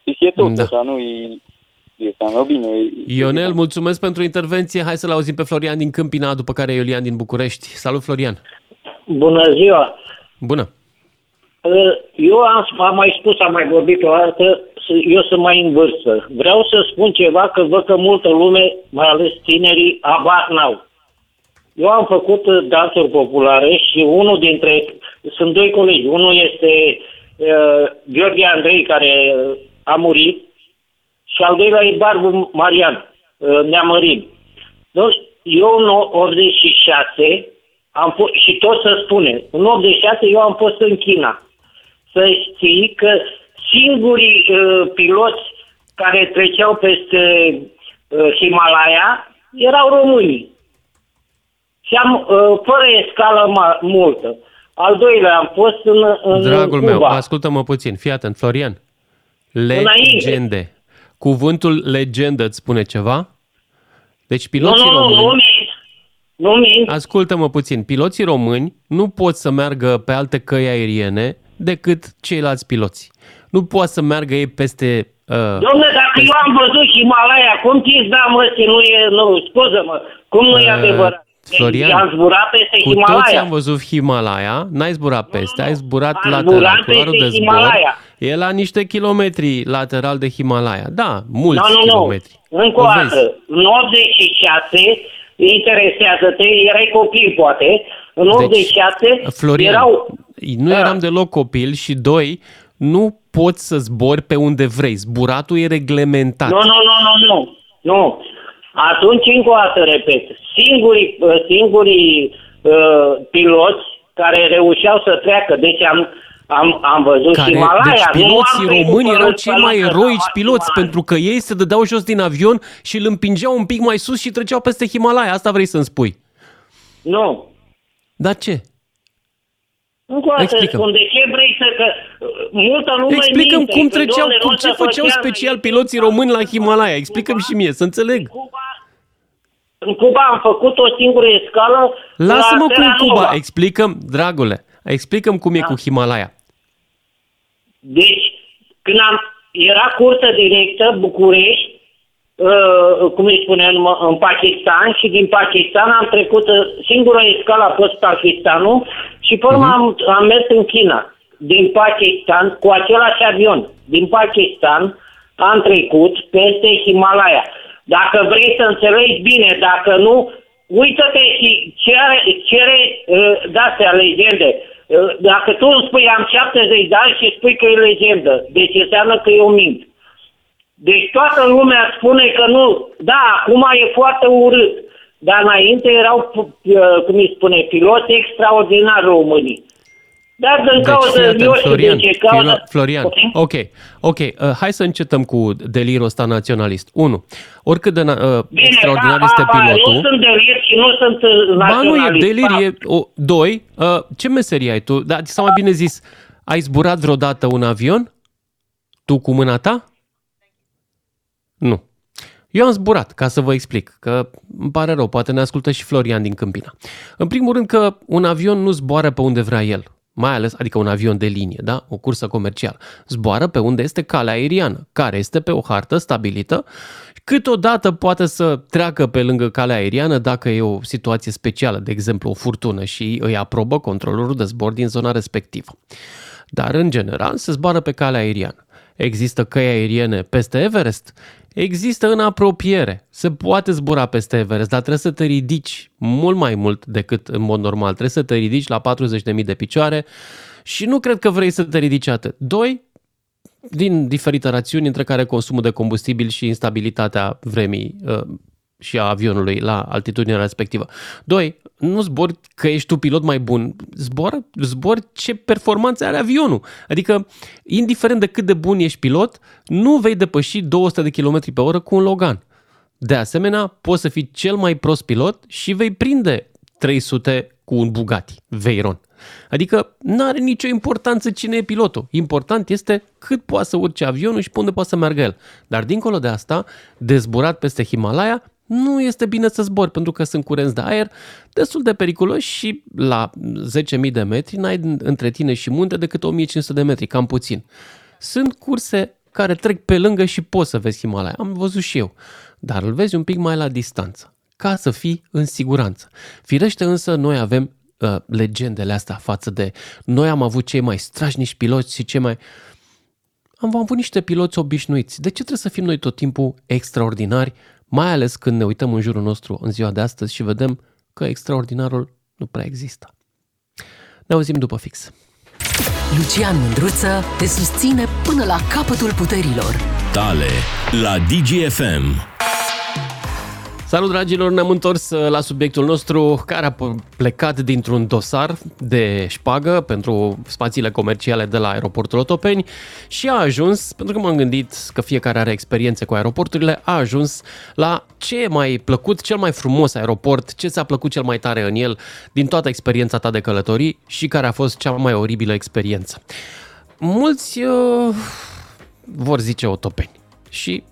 Peste tot, Da. așa, nu e... E asta, nu bine. E, Ionel, mulțumesc pentru intervenție. Hai să-l auzim pe Florian din Câmpina, după care Iulian din București. Salut, Florian! Bună ziua! Bună! Eu am, am mai spus, am mai vorbit o dată, eu sunt mai în vârstă. Vreau să spun ceva că văd că multă lume, mai ales tinerii, abar n-au. Eu am făcut uh, dansuri populare și unul dintre, sunt doi colegi, unul este uh, Gheorghe Andrei care uh, a murit și al doilea e Barbu Marian, uh, Neamărin. Deci, eu în 86 am fost, și tot să spune, în 86 eu am fost în China. Să știi că singurii uh, piloți care treceau peste uh, Himalaya erau românii. Și am, uh, fără escală ma- multă. Al doilea am fost în, în Dragul Cuba. meu, ascultă-mă puțin. Fii atent, Florian. Legende. Cuvântul legendă îți spune ceva? Deci piloții nu, nu, români... nu, nu, nu mint. Ascultă-mă puțin. Piloții români nu pot să meargă pe alte căi aeriene decât ceilalți piloți. Nu pot să meargă ei peste... Uh, Domnule, dacă eu am văzut Himalaya, cum ți da mă, că nu e, nu, scuză-mă, cum nu e Uh, adevărat? Florian, am zburat peste cu toți Himalaya. am văzut Himalaya, n-ai zburat peste, ai zburat Am lateral. zburat Culoarul peste de zbor Himalaya. e la niște kilometri lateral de Himalaya. Da, mulți Nu, nu, nu. kilometri. Încă o O vezi. dată, în 86, interesează-te, erai copil poate, în 86 Deci, Florian, erau... nu eram deloc copil și doi, nu poți să zbori pe unde vrei. Zburatul e reglementat. Nu, nu, nu, nu, nu. Nu. Atunci, încă o dată, repet, singurii, uh, singurii uh, piloți care reușeau să treacă, deci am, am, am văzut care, Himalaya. deci nu piloții am trecut români fără erau cei mai spălată, eroici am piloți Himalaya. pentru că ei se dădeau jos din avion și îl împingeau un pic mai sus și treceau peste Himalaya. Asta vrei să-mi spui. Nu. Dar ce? Încă o dată Explică-mi. spun, de ce vrei să... Că, uh, multă lume Explicăm minte, cum că, treceau, domnule, cum nu ce se făceau făcea- special piloții români la Himalaya. Explicăm și mie, să înțeleg. În Cuba am făcut o singură escală Lasă-mă la cu Terranova. Cuba. Explicăm, dragule, explicăm cum e Da. cu Himalaya. Deci, când am, era cursă directă București, uh, cum îi spune, în, în Pakistan și din Pakistan am trecut, uh, singura escală a fost Pakistanul și pe urmă am, am mers în China. Din Pakistan, cu același avion, din Pakistan am trecut peste Himalaya. Dacă vrei să înțelegi bine, dacă nu, uită-te și cere, cere uh, de-astea legende. Uh, Dacă tu îmi spui am 70 de ani și spui că e legendă, deci înseamnă că eu mint. Deci toată lumea spune că nu. Da, acum e foarte urât. Dar înainte erau, uh, cum îi spune, piloți extraordinari românii. Dar din Deci, cauza, fii atent, eu știu Florian, din ce cauză... Filo- Florian, ok, ok, uh, hai să încetăm cu delirul ăsta naționalist. Unu, oricât de na- uh, Bine, extraordinar ba, este ba, ba, pilotul... Nu sunt delir și nu sunt uh, Ba nu e naționalist. delir, Ba, e... O, doi, uh, ce meserie ai tu? Da, sau mai bine zis, ai zburat vreodată un avion? Tu cu mâna ta? Nu. Eu am zburat, ca să vă explic, că îmi pare rău, poate ne ascultă și Florian din Câmpina. În primul rând că un avion nu zboară pe unde vrea el, mai ales, adică un avion de linie, da? O cursă comercială. Zboară pe unde este calea aeriană, care este pe o hartă stabilită. Câteodată poate să treacă pe lângă calea aeriană dacă e o situație specială, de exemplu o furtună și îi aprobă controlorul de zbor din zona respectivă. Dar, în general, se zboară pe calea aeriană. Există căi aeriene peste Everest? Există în apropiere. Se poate zbura peste Everest, dar trebuie să te ridici mult mai mult decât în mod normal. Trebuie să te ridici la 40.000 de picioare și nu cred că vrei să te ridici atât. Doi, din diferite rațiuni, între care consumul de combustibil și instabilitatea vremii uh, și a avionului la altitudinea respectivă. Doi, nu zbori că ești tu pilot mai bun, zbor, zbor ce performanțe are avionul. Adică, indiferent de cât de bun ești pilot, nu vei depăși 200 de km pe oră cu un Logan. De asemenea, poți să fii cel mai prost pilot și vei prinde 300 cu un Bugatti Veyron. Adică nu are nicio importanță cine e pilotul. Important este cât poate să urce avionul și pe unde poate să meargă el. Dar dincolo de asta, de zburat peste Himalaya, nu este bine să zbori pentru că sunt curenți de aer destul de periculoși și la 10.000 de metri n-ai între tine și munte decât 1500 de metri, cam puțin. Sunt curse care trec pe lângă și poți să vezi Himalaya. Am văzut și eu. Dar îl vezi un pic mai la distanță, ca să fii în siguranță. Firește însă, noi avem uh, legendele astea față de... Noi am avut cei mai strașnici piloți și cei mai... am avut niște piloți obișnuiți. De ce trebuie să fim noi tot timpul extraordinari, mai ales când ne uităm în jurul nostru în ziua de astăzi și vedem că extraordinarul nu prea există. Ne auzim după fix. Lucian Mândruță te susține până la capătul puterilor. Tale la DGFM. Salut dragilor, ne-am întors uh, la subiectul nostru care a plecat dintr-un dosar de șpagă pentru spațiile comerciale de la aeroportul Otopeni și a ajuns, pentru că m-am gândit că fiecare are experiențe cu aeroporturile, a ajuns la ce e mai plăcut, cel mai frumos aeroport, ce ți-a plăcut cel mai tare în el din toată experiența ta de călătorii și care a fost cea mai oribilă experiență. Mulți uh, vor zice Otopeni și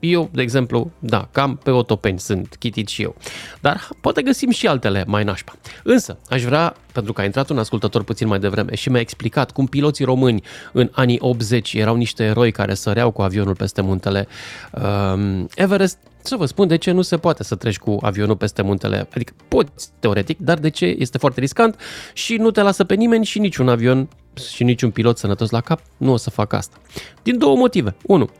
eu, de exemplu, da, cam pe otopeni sunt chitit și eu. Dar poate găsim și altele mai nașpa. Însă, aș vrea, pentru că a intrat un ascultător puțin mai devreme și mi-a explicat cum piloții români în anii 80 erau niște eroi care săreau cu avionul peste muntele um, Everest, să vă spun de ce nu se poate să treci cu avionul peste muntele. Adică poți, teoretic, dar de ce este foarte riscant și nu te lasă pe nimeni și niciun avion și niciun pilot sănătos la cap nu o să facă asta. Din două motive. Unu,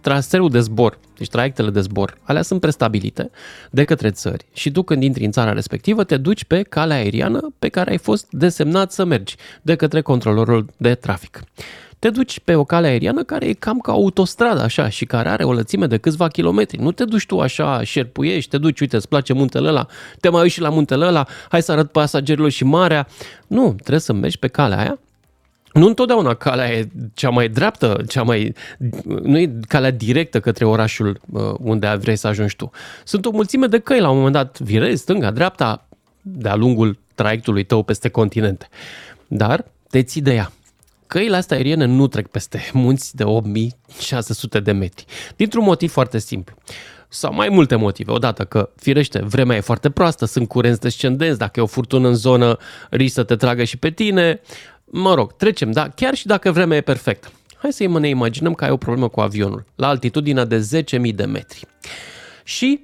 traseul de zbor, deci traiectele de zbor, alea sunt prestabilite de către țări și tu când intri în țara respectivă te duci pe calea aeriană pe care ai fost desemnat să mergi de către controlorul de trafic. Te duci pe o cale aeriană care e cam ca autostradă așa și care are o lățime de câțiva kilometri. Nu te duci tu așa, șerpuiești, te duci, uite, îți place muntele ăla, te mai uiți și la muntele ăla, hai să arăt pasagerilor și marea. Nu, trebuie să mergi pe calea aia nu întotdeauna calea e cea mai dreaptă, cea mai, nu e calea directă către orașul uh, unde vrei să ajungi tu. Sunt o mulțime de căi, la un moment dat virezi, stânga, dreapta, de-a lungul traiectului tău peste continente. Dar te ții de ea. Căile astea aeriene nu trec peste munți de 8600 de metri. Dintr-un motiv foarte simplu sau mai multe motive. Odată că, firește, vremea e foarte proastă, sunt curenți descendenți, dacă e o furtună în zonă, risc să te tragă și pe tine. Mă rog, trecem, da, chiar și dacă vremea e perfectă. Hai să ne imaginăm că ai o problemă cu avionul, la altitudinea de 10.000 de metri. Și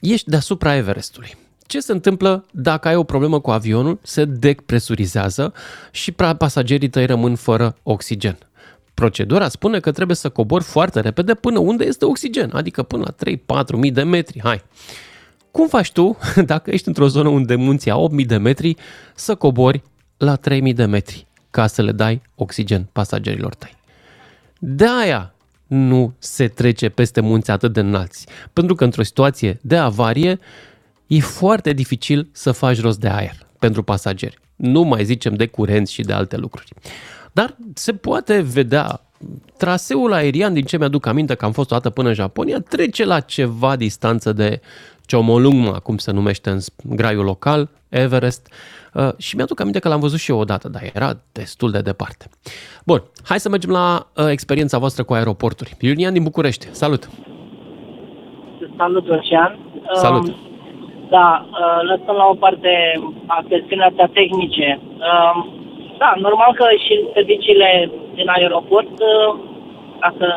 ești deasupra Everestului. Ce se întâmplă dacă ai o problemă cu avionul? Se depresurizează și pasagerii tăi rămân fără oxigen. Procedura spune că trebuie să cobori foarte repede până unde este oxigen, adică până la 3-4 mii de metri. Hai! Cum faci tu, <laughs> dacă ești într-o zonă unde munții au 8.000 de metri, să cobori la 3000 de metri ca să le dai oxigen pasagerilor tăi. De aia nu se trece peste munți atât de înalți, pentru că într-o situație de avarie e foarte dificil să faci rost de aer pentru pasageri. Nu mai zicem de curenți și de alte lucruri. Dar se poate vedea traseul aerian, din ce mi-aduc aminte că am fost o dată până în Japonia, trece la ceva distanță de Chomolungma, cum se numește în graiul local, Everest, Uh, și mi-aduc aminte că l-am văzut și eu odată, dar era destul de departe. Bun, hai să mergem la uh, experiența voastră cu aeroporturi. Iulian din București, salut! Salut, Lucian! Salut! Uh, da, uh, lăsăm la o parte a chestiunea tehnice. Uh, da, normal că și serviciile din aeroport, uh, ca să,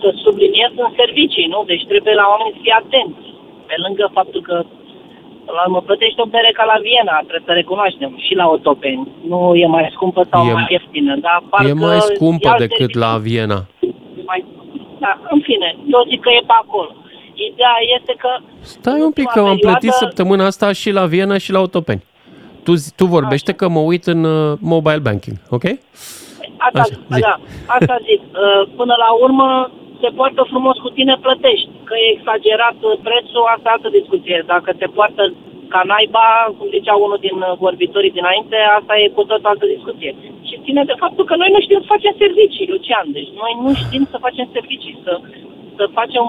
să subliniez, sunt servicii, nu? Deci trebuie la oameni să fie atenți. Pe lângă faptul că la urmă plătești o bere ca la Viena, trebuie să recunoaștem, și la Otopeni. Nu e mai scumpă sau e, mai ieftină, dar parcă E mai scumpă decât la Viena. Mai, da, în fine, eu zic că e pe acolo. Ideea este că... Stai un pic, că am perioadă... plătit săptămâna asta și la Viena și la Otopeni. Tu, tu vorbește Așa. că mă uit în uh, mobile banking, ok? Asta, Așa, da, asta zic. <laughs> Uh, până la urmă, se poartă frumos cu tine, plătești. Că e exagerat prețul, asta e altă discuție. Dacă te poartă ca naiba, cum zicea unul din vorbitorii dinainte, asta e cu tot altă discuție. Și ține de faptul că noi nu știm să facem servicii, Lucian. Deci noi nu știm să facem servicii, să, să facem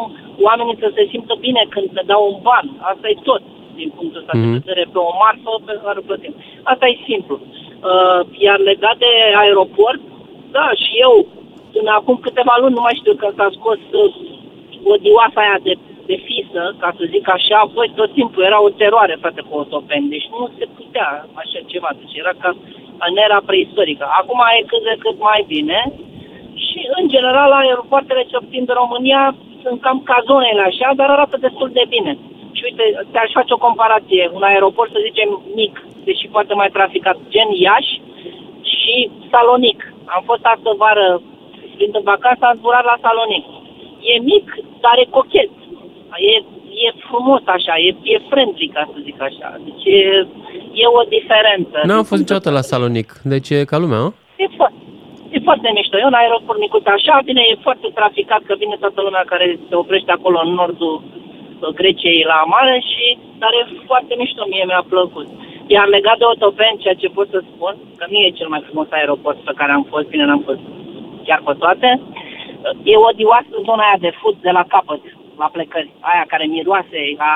oamenii să se simtă bine când te dau un ban. Asta e tot din punctul ăsta mm-hmm. de mhm. vedere pe o marfă pe care o plătim. Asta e simplu. Uh, iar legat de aeroport, da, și eu Până acum câteva luni, nu mai știu că s-a scos uh, o dioasa aia de, de fisă, ca să zic așa, voi tot timpul era o teroare, frate, cu otopeni. Deci nu se putea așa ceva. Deci era ca în era preistorică. Acum e cât de cât mai bine și, în general, aeropoartele ce obțin de România sunt cam ca zonele așa, dar arată destul de bine. Și uite, te-aș face o comparație. Un aeroport, să zicem, mic, deși poate mai traficat, gen Iași și Salonic. Am fost astă vară Prin vacanța am zburat la Salonic. E mic, dar e cochet. E, e frumos așa, e, e friendly, ca să zic așa. Deci e, e o diferență. Nu am fost niciodată la Salonic, deci e ca lumea, nu? E foarte, e foarte mișto. E un aeroport micuț așa, bine, e foarte traficat, că vine toată lumea care se oprește acolo în nordul uh, Greciei la mare și, dar e foarte mișto, mie mi-a plăcut. Iar legat de Otopen, ceea ce pot să spun, că nu e cel mai frumos aeroport pe care am fost, bine, n-am fost chiar pe toate, e odioasă zona aia de fut de la capăt, la plecări, aia care miroase a,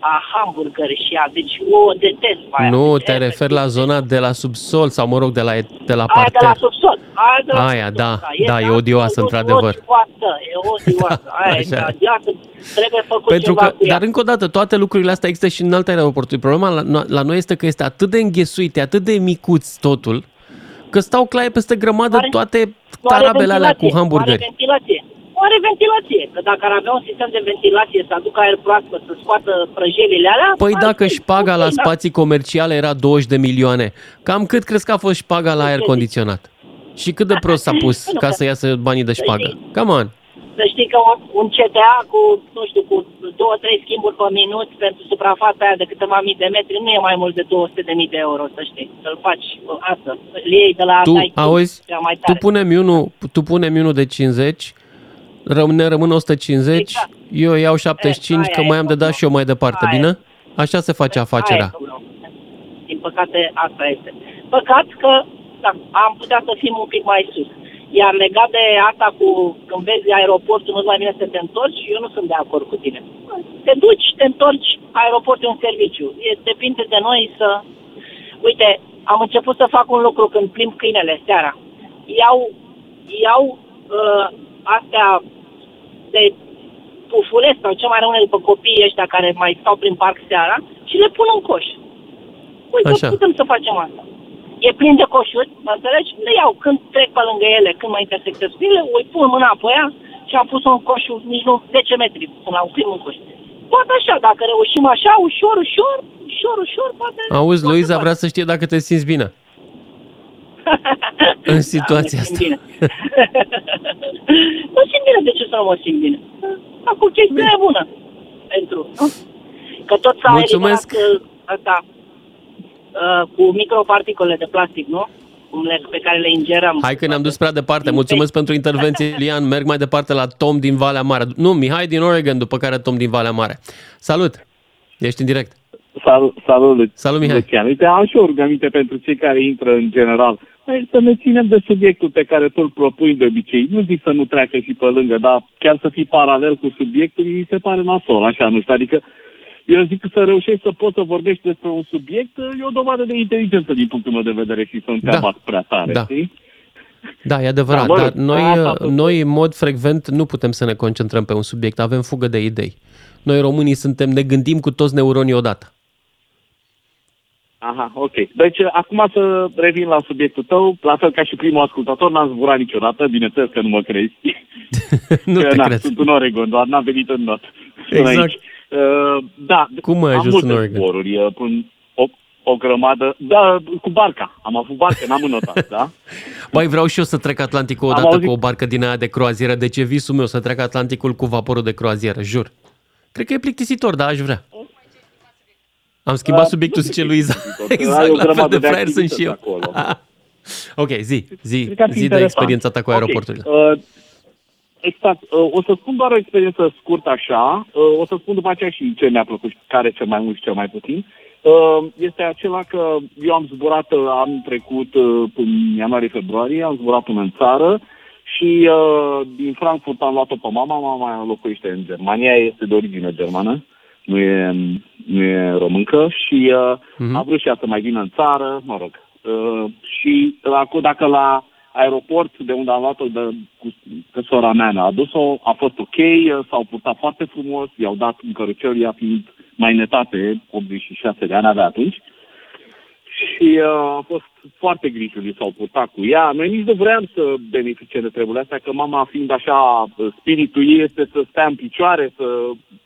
a hamburger și a, deci o detest pe aia. Nu, te referi la zona de la subsol sau, mă rog, de la, de la Aia de la parter. subsol. Aia, de la Aia, subsol, da, da, e odioasă, într-adevăr. E odioasă, e odioasă. <laughs> Aia e Așa. odioasă. Trebuie făcut Pentru ceva că, cu ea. dar încă o dată, toate lucrurile astea există și în alte aeroporturi. Problema la, la noi este că este atât de înghesuit, e atât de micuț totul, că stau claie peste grămadă toate Nu are tarabele alea cu ventilație, Nu are hamburgeri. ventilație. Nu are ventilație. Că dacă ar avea un sistem de ventilație, să aducă aer proaspăt, să scoată prăjelile alea... Păi ar dacă fi șpaga la ok, da. spații comerciale era 20 de milioane, cam cât crezi că a fost șpaga la aer condiționat? Și cât de prost s-a pus <laughs> ca să iasă banii de șpagă? Come on! Să știi că un, un CTA cu, nu știu, cu două, trei schimburi pe minut pentru suprafața aia de câteva mii de metri nu e mai mult de 200 de mii de euro, să știi. Să-l faci uh, asta. Îl iei de la Tu, Daikin, auzi, cea mai tu tare. punem unul, tu punem unul de 50, răm, ne rămân 150, eu iau 75, Exact. aia că e mai am de dat și eu mai departe, Aia bine? Așa se face afacerea. Aia e problemă. Din păcate, asta este. Păcat că da, am putea să fim un pic mai sus. Iar legat de asta cu când vezi aeroportul, nu-ți mai bine să te întorci, eu nu sunt de acord cu tine. Te duci, te întorci, aeroportul e un serviciu. E, depinde de noi să... Uite, am început să fac un lucru când plimb câinele seara. Iau, iau uh, astea de pufule sau ce mai rămâne după copiii ăștia care mai stau prin parc seara și le pun în coș. Uite, Așa. putem să facem asta. E plin de coșuri, mă înțelegi? Le iau când trec pe lângă ele, când mă intersectez cu ele, îi pun mâna pe ea și am pus un coș, nici nu 10 metri până la un primul coș. Poate așa, dacă reușim așa, ușor, ușor, ușor, ușor, poate... Auzi, poate Luiza face. vrea să știe dacă te simți bine <laughs> în situația Da, asta. mă simt bine. <laughs> mă simt bine, de ce să nu mă simt bine? Acum chestia e bună pentru... nu? Că tot s-a Mulțumesc. eliminat uh, asta uh, cu microparticule de plastic, nu? Cum le, pe care le ingerăm. Hai că ne-am dus prea departe. Mulțumesc pentru intervenție, Lian. Merg mai departe la Tom din Valea Mare. Nu, Mihai din Oregon, după care Tom din Valea Mare. Salut! Ești în direct. Salut, salut, Salut, Mihai. Lucian. Uite, am și o rugăminte pentru cei care intră în general. Hai să ne ținem de subiectul pe care tu îl propui de obicei. Nu zic să nu treacă și pe lângă, dar chiar să fii paralel cu subiectul, mi se pare nasol, așa, nu știu. Adică eu zic că să reușești să poți să vorbești despre un subiect e o dovadă de inteligență din punctul meu de vedere și să nu te Da. abați prea tare, Da. știi? Da, e adevărat, Da, mă rog, dar noi, asta tot. noi, în mod frecvent, nu putem să ne concentrăm pe un subiect. Avem fugă de idei. Noi, românii, suntem, ne gândim cu toți neuronii odată. Aha, ok. Deci, acum să revin la subiectul tău, la fel ca și primul ascultător, n-am zburat niciodată, bineînțeles că nu mă crezi. <laughs> nu că, te na, cred. Sunt în Oregon, doar n-am venit în not. până Exact. aici. Uh, da, Cum ai am ajuns multe în Oregon? zboruri, uh, până o, o grămadă, da, cu barca. Am avut barcă, n-am înotat, da? <laughs> Băi, vreau și eu să trec Atlanticul Am odată auzit- cu o barcă din aia de croazieră. Deci e visul meu să trec Atlanticul cu vaporul de croazieră, jur. Cred că e plictisitor, dar aș vrea. Am schimbat Uh, subiectul, nu zice e Luiza. plictisitor, <laughs> ai o Exact, la fel grămadă de de fraier sunt și eu. activități acolo. <laughs> ok, zi, zi, Cred că ar fi zi de interesant. experiența ta cu Ok, aeroporturile. uh, Exact. Uh, O să spun doar o experiență scurtă așa. Uh, O să spun după aceea și ce mi-a plăcut, și care cel mai mult și cel mai puțin. Uh, Este acela că eu am zburat uh, anul trecut uh, în ianuarie-februarie, am zburat până în țară și uh, din Frankfurt am luat-o pe mama. Mama locuiește în Germania, este de origine germană, nu e, nu e româncă și uh, Mhm. a vrut și ea să mai vină în țară, mă rog. Uh, și la, dacă la aeroport de unde am luat-o de, cu, că sora mea ne-a adus-o, a fost ok, s-au purtat foarte frumos, i-au dat în cărucior, ea fiind mai netate, 86 de ani avea atunci. Și uh, a fost foarte grijuli, s-au purtat cu ea. Noi nici nu vreau să beneficiem de treburile astea, că mama fiind așa, spiritul ei este să stea în picioare, să...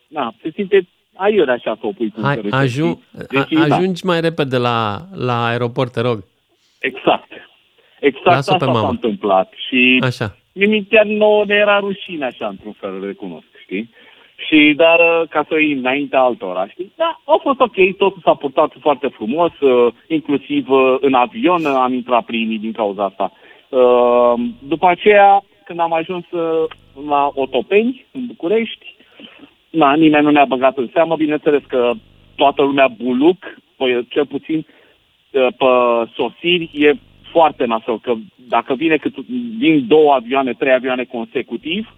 Na, se simte aiure așa să o pui cu Hai, cărucior, ajung, știi? Deci, a, da. ajungi mai repede la, la aeroport, te rog. Exact. Exact Lasă-o pe asta s-a mama. întâmplat. Și Așa. nimic chiar nouă ne era rușine așa, într-un fel, recunosc, știi? Și, dar, uh, ca să iei înainte altora, știi? Da, a fost ok, totul s-a purtat foarte frumos, uh, inclusiv uh, în avion am intrat primii din cauza asta. Uh, după aceea, când am ajuns uh, la Otopeni, în București, na, nimeni nu ne-a băgat în seamă, bineînțeles că toată lumea buluc, păi, cel puțin uh, pe sosiri, e foarte nasol, că dacă vine cât, din două avioane, trei avioane consecutiv,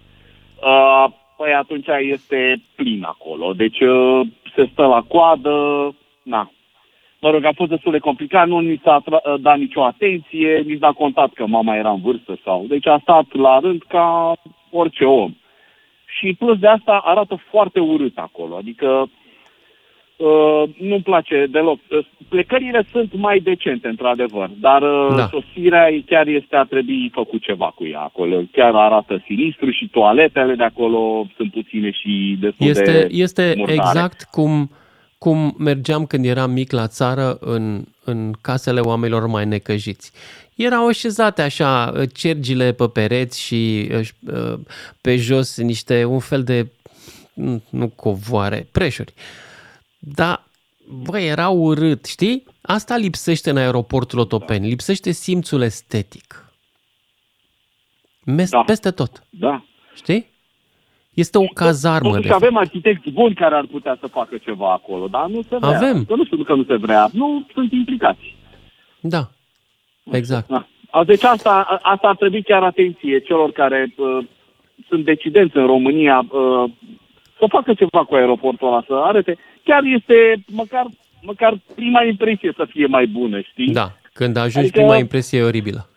uh, păi atunci este plin acolo. Deci uh, se stă la coadă, na. Mă rog, a fost destul de complicat, nu ni s-a tra- uh, dat nicio atenție, nici n-a contat că mama era în vârstă sau... Deci a stat la rând ca orice om. Și plus de asta arată foarte urât acolo, adică Uh, nu-mi place deloc. Uh, Plecările sunt mai decente, într-adevăr, dar uh, Da. sosirea chiar este a trebui făcut ceva cu ea acolo. Chiar arată sinistru și toaletele de acolo sunt puține și destul Este, de este murdare. exact cum, cum mergeam când eram mic la țară în, în casele oamenilor mai necăjiți. Erau așezate așa cergile pe pereți și uh, pe jos niște, un fel de, nu- nu covoare, preșuri. Dar, băi, era urât, știi? Asta lipsește în aeroportul Otopeni, lipsește simțul estetic. Mes- da. Peste tot. Da. Știi? Este o cazarmă, de Totuși fapt. avem arhitecți buni care ar putea să facă ceva acolo, dar nu se vrea. Avem. Că nu știu că nu se vrea, nu sunt implicați. Da, exact. Da. A, Deci asta, asta ar trebui chiar atenție celor care uh, sunt decidenți în România uh, să facă ceva cu aeroportul ăla, să arate. Chiar este măcar, măcar prima impresie să fie mai bună, știi? Da, când ajungi, Adică- prima impresie e oribilă.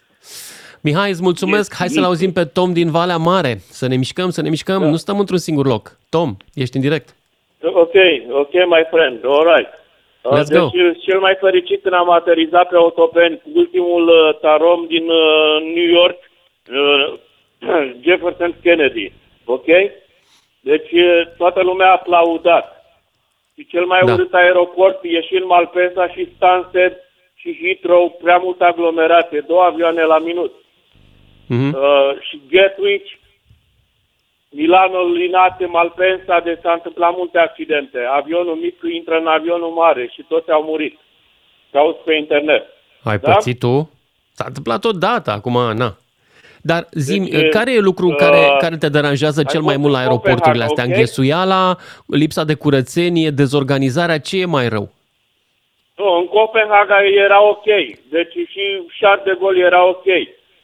Mihai, îți mulțumesc. Hai să-l auzim pe Tom din Valea Mare. Să ne mișcăm, să ne mișcăm. Nu stăm într-un singur loc. Tom, ești în direct. Ok, ok, my friend, all right. Uh, Let's deci, go. cel mai fericit când am aterizat pe autopen cu ultimul uh, tarom din uh, New York, uh, <clears throat> Jefferson Kennedy, ok? Deci uh, toată lumea a aplaudat. Și cel mai Da. urât aeroport e și în Malpensa și Stansted și Heathrow, prea multă aglomerație, două avioane la minut. Mhm. Uh, și Gatwick, Milano, Linate, Malpensa, de s-a întâmplat multe accidente. Avionul mic intră în avionul mare și toți au murit. Cauți pe internet. Ai Da? pățit tu? S-a întâmplat odată, acum, na. Dar zi Deci, care e lucru uh, care, care te deranjează ai cel mai fost mult la în aeroporturile Copenhaga, astea? ok? Înghesuiala, lipsa de curățenie, dezorganizarea, ce e mai rău? Nu, în Copenhaga era ok. Deci și Charles de Gaulle era ok.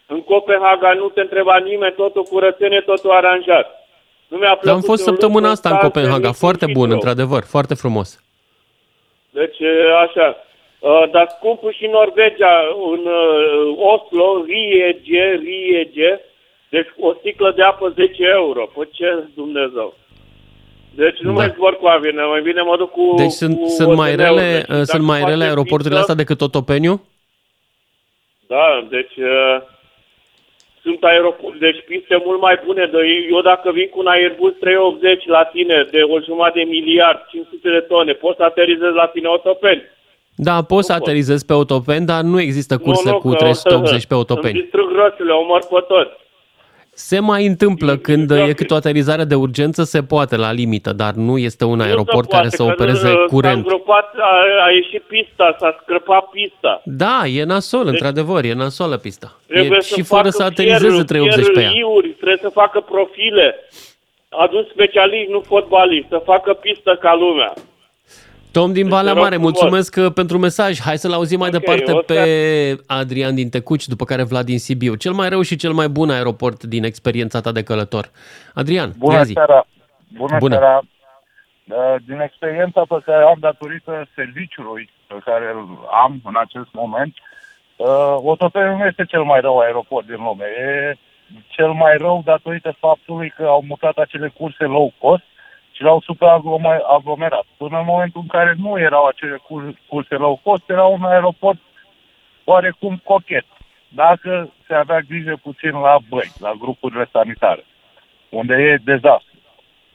În Copenhaga nu te întreba nimeni, totul curățenie, totul aranjat. Nu mi-a plăcut Dar am fost un săptămâna lucru asta în Stansted, Copenhaga, nici foarte în bun, Heathrow. într-adevăr, foarte frumos. Deci, e, așa. Uh, Dar scumpul și Norvegia, în uh, Oslo, Riege, Riege, deci o sticlă de apă 10 euro. Păi ce Dumnezeu? Deci nu Da. mai zbor cu avionul, mai bine mă duc cu Deci sunt, cu sunt mai OTN-ul. rele, Deci, dacă sunt mai face rele aeroporturile pistă- astea decât Otopeniu? Da, deci uh, sunt aeroport, deci piste mult mai bune. De, eu dacă vin cu un Airbus 380 la tine de o jumătate de miliard, 500 de tone, poți să aterizezi la tine Otopeni. Da, poți să aterizezi pe Otopeni, dar nu există curse nu, nu, cu că- 380 pe Îmi Otopeni. distrug roțile, omor pe toți. Se mai întâmplă când e câte o aterizare de urgență, se poate la limită, dar nu este un aeroport care să Poate că, opereze uh, S-a curent. îngropat, a, a ieșit pista, s-a scrăpat pista. Da, e nasol, într-adevăr, e nasolă pista. Deci- Trebuie E să și fără facă să aterizeze fierul, 380 pe ea. fierul, iuri, trebuie să facă profile. Adus specialiști, nu fotbaliști, să facă pistă ca lumea. Tom din Valea te rog Mare, frumos. mulțumesc uh, pentru mesaj. Hai să-l auzim mai Ok, departe o să- pe Adrian din Tecuci, după care Vlad din Sibiu. Cel mai rău și cel mai bun aeroport din experiența ta de călător. Adrian, Bună ia zi. seara! Bună, Bună. seara! Uh, Din experiența pe care o am datorită serviciului pe care îl am în acest moment, uh, Otopeniul nu este cel mai rău aeroport din lume. E cel mai rău datorită faptului că au mutat acele curse low cost și l-au supraaglomerat. Până în momentul în care nu erau acele cur- curse low cost, era un aeroport oarecum cochet. Dacă se avea grijă puțin la băi, la grupurile sanitare, unde e dezastru.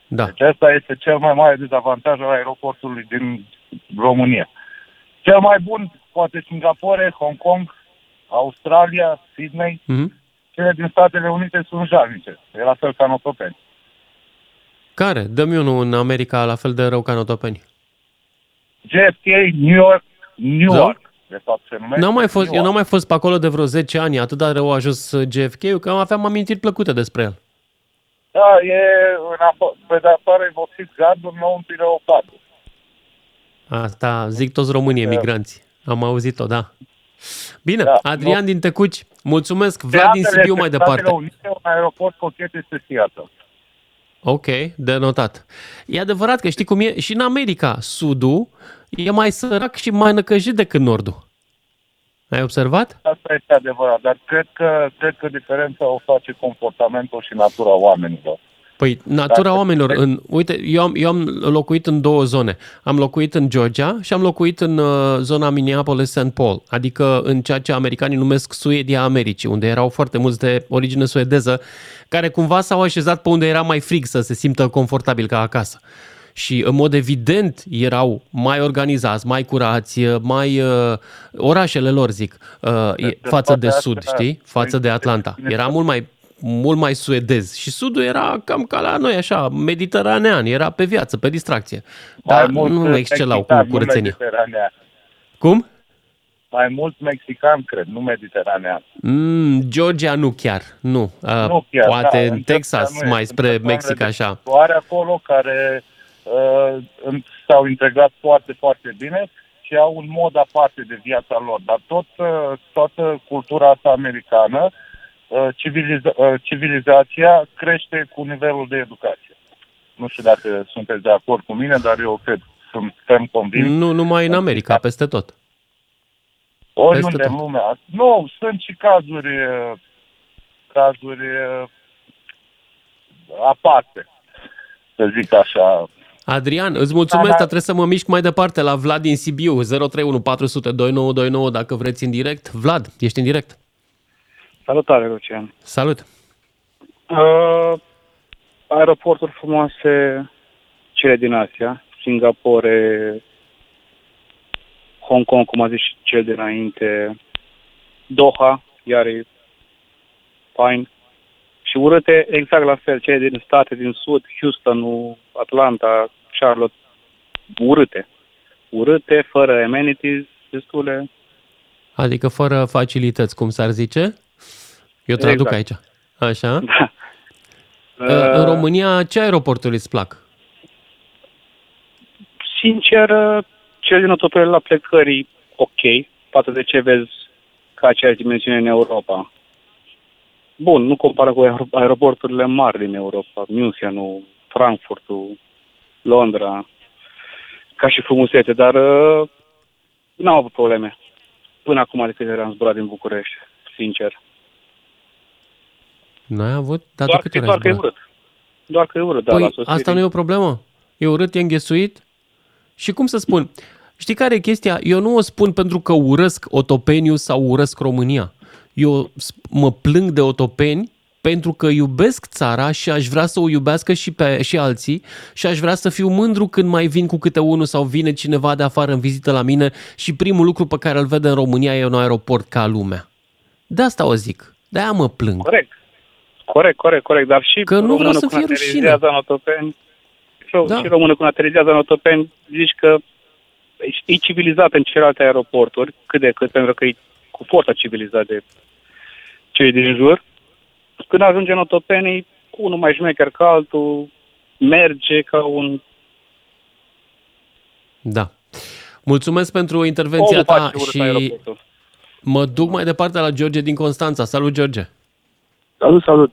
Da. Deci asta este cel mai mare dezavantaj al aeroportului din România. Cel mai bun, poate Singapore, Hong Kong, Australia, Sydney. Mhm. cele din Statele Unite sunt jalnice. E la fel ca în Otopeni. Care? Dă-mi unul în America la fel de rău ca în Otopeni. JFK, New York, New Da? York. De fapt se numește. N-am mai fost, New eu n-am York. mai fost pe acolo de vreo 10 ani, atât de rău a ajuns JFK-ul, că aveam amintiri plăcute despre el. Da, e în afo- pe de afară e vopsit gardul, înăuntru e leopardul. Asta zic toți românii emigranți. Am auzit-o, da. Bine, Da, Adrian nu- din Tecuci, mulțumesc. De Vlad din ambele Sibiu mai este departe. Statele Unite, un aeroport cochet este Seattle. Ok, de notat. E adevărat că știi cum e? Și în America, sudul e mai sărac și mai năcăjit decât nordul. Ai observat? Asta este adevărat, dar cred că, cred că diferența o face comportamentul și natura oamenilor. Păi, natura Dacă- oamenilor, în, uite, eu am, eu am locuit în două zone. Am locuit în Georgia și am locuit în uh, zona Minneapolis-St. Paul, adică în ceea ce americanii numesc Suedia Americii, unde erau foarte mulți de origine suedeză, care cumva s-au așezat pe unde era mai frig să se simtă confortabil ca acasă. Și în mod evident erau mai organizați, mai curați, mai uh, orașele lor, zic, uh, e- față de toate sud, astea- știi? Față de Atlanta. Era mult mai mult mai suedez și sudul era cam ca la noi, așa, mediteranean, era pe viață, pe distracție. Dar nu excelau cu mexican, nu curățenia. mediteranean. Cum? Mai mult mexican, cred, nu mediteranean. Mm, Georgia nu chiar, nu. Uh, Nu chiar, poate da, în în Texas, Georgia nu mai este. spre Sunt Mexic, persoanele așa. de Doar acolo care uh, în- s-au integrat foarte, foarte bine și au un mod aparte de viața lor. Dar tot, uh, toată cultura asta americană, uh, civiliza- uh, civilizația crește cu nivelul de educație. Nu știu dacă sunteți de acord cu mine, dar eu cred, sunt ferm convins. Nu numai în America, peste tot. Oriunde peste în tot. lumea. Nu, sunt și cazuri, uh, cazuri uh, aparte, să zic așa. Adrian, îți mulțumesc, Da, da. dar trebuie să mă mișc mai departe la Vlad din Sibiu, 031 400 2929 dacă vreți în direct. Vlad, ești în direct. Salutare, Lucian. Salut. Uh, aeroporturi frumoase, cele din Asia, Singapore, Hong Kong, cum a zis și cel dinainte, Doha, iar e fain. Și urâte exact la fel, cele din state din sud, Houston, Atlanta, Charlotte, urâte. Urâte, fără amenities, destule. Adică fără facilități, cum s-ar zice. Eu traduc Exact. aici. Așa. Da. Uh, În România, ce aeroporturi îți plac? Sincer, cel din Otopel la plecări ok, față de ce vezi ca aceeași dimensiune în Europa. Bun, nu compară cu aer- aeroporturile mari din Europa, Münchenul, Frankfurtul, Londra, ca și frumusețe, dar uh, n-am avut probleme. Până acum de câte ori am zburat din București, sincer. N-ai avut? Dar doar de că, câte ori doar ai că e zburat? urât. Doar că e urât, da, Păi la sosire. asta nu e o problemă. E urât, e înghesuit. Și cum să spun? Știi care e chestia? Eu nu o spun pentru că urăsc Otopeniu sau urăsc România. Eu sp- mă plâng de Otopeni pentru că iubesc țara și aș vrea să o iubească și, pe, și alții și aș vrea să fiu mândru când mai vin cu câte unul sau vine cineva de afară în vizită la mine și primul lucru pe care îl vede în România e un aeroport ca lumea. De asta o zic. De-aia mă plâng. Corect. Corect, corect, corect, dar și Că nu vreau românul să când fie rușine. aterizează în Otopeni, și, Da. și românul când aterizează în Otopeni, zici că e civilizat în celelalte aeroporturi, cât de cât, pentru că e cu forța civilizat de cei din jur. Când ajunge în Otopeni, e unul mai șmecher ca altul, merge ca un... Da. Mulțumesc pentru intervenția Omul ta face urât și aeroportul. mă duc mai departe la George din Constanța. Salut, George! Salut, salut.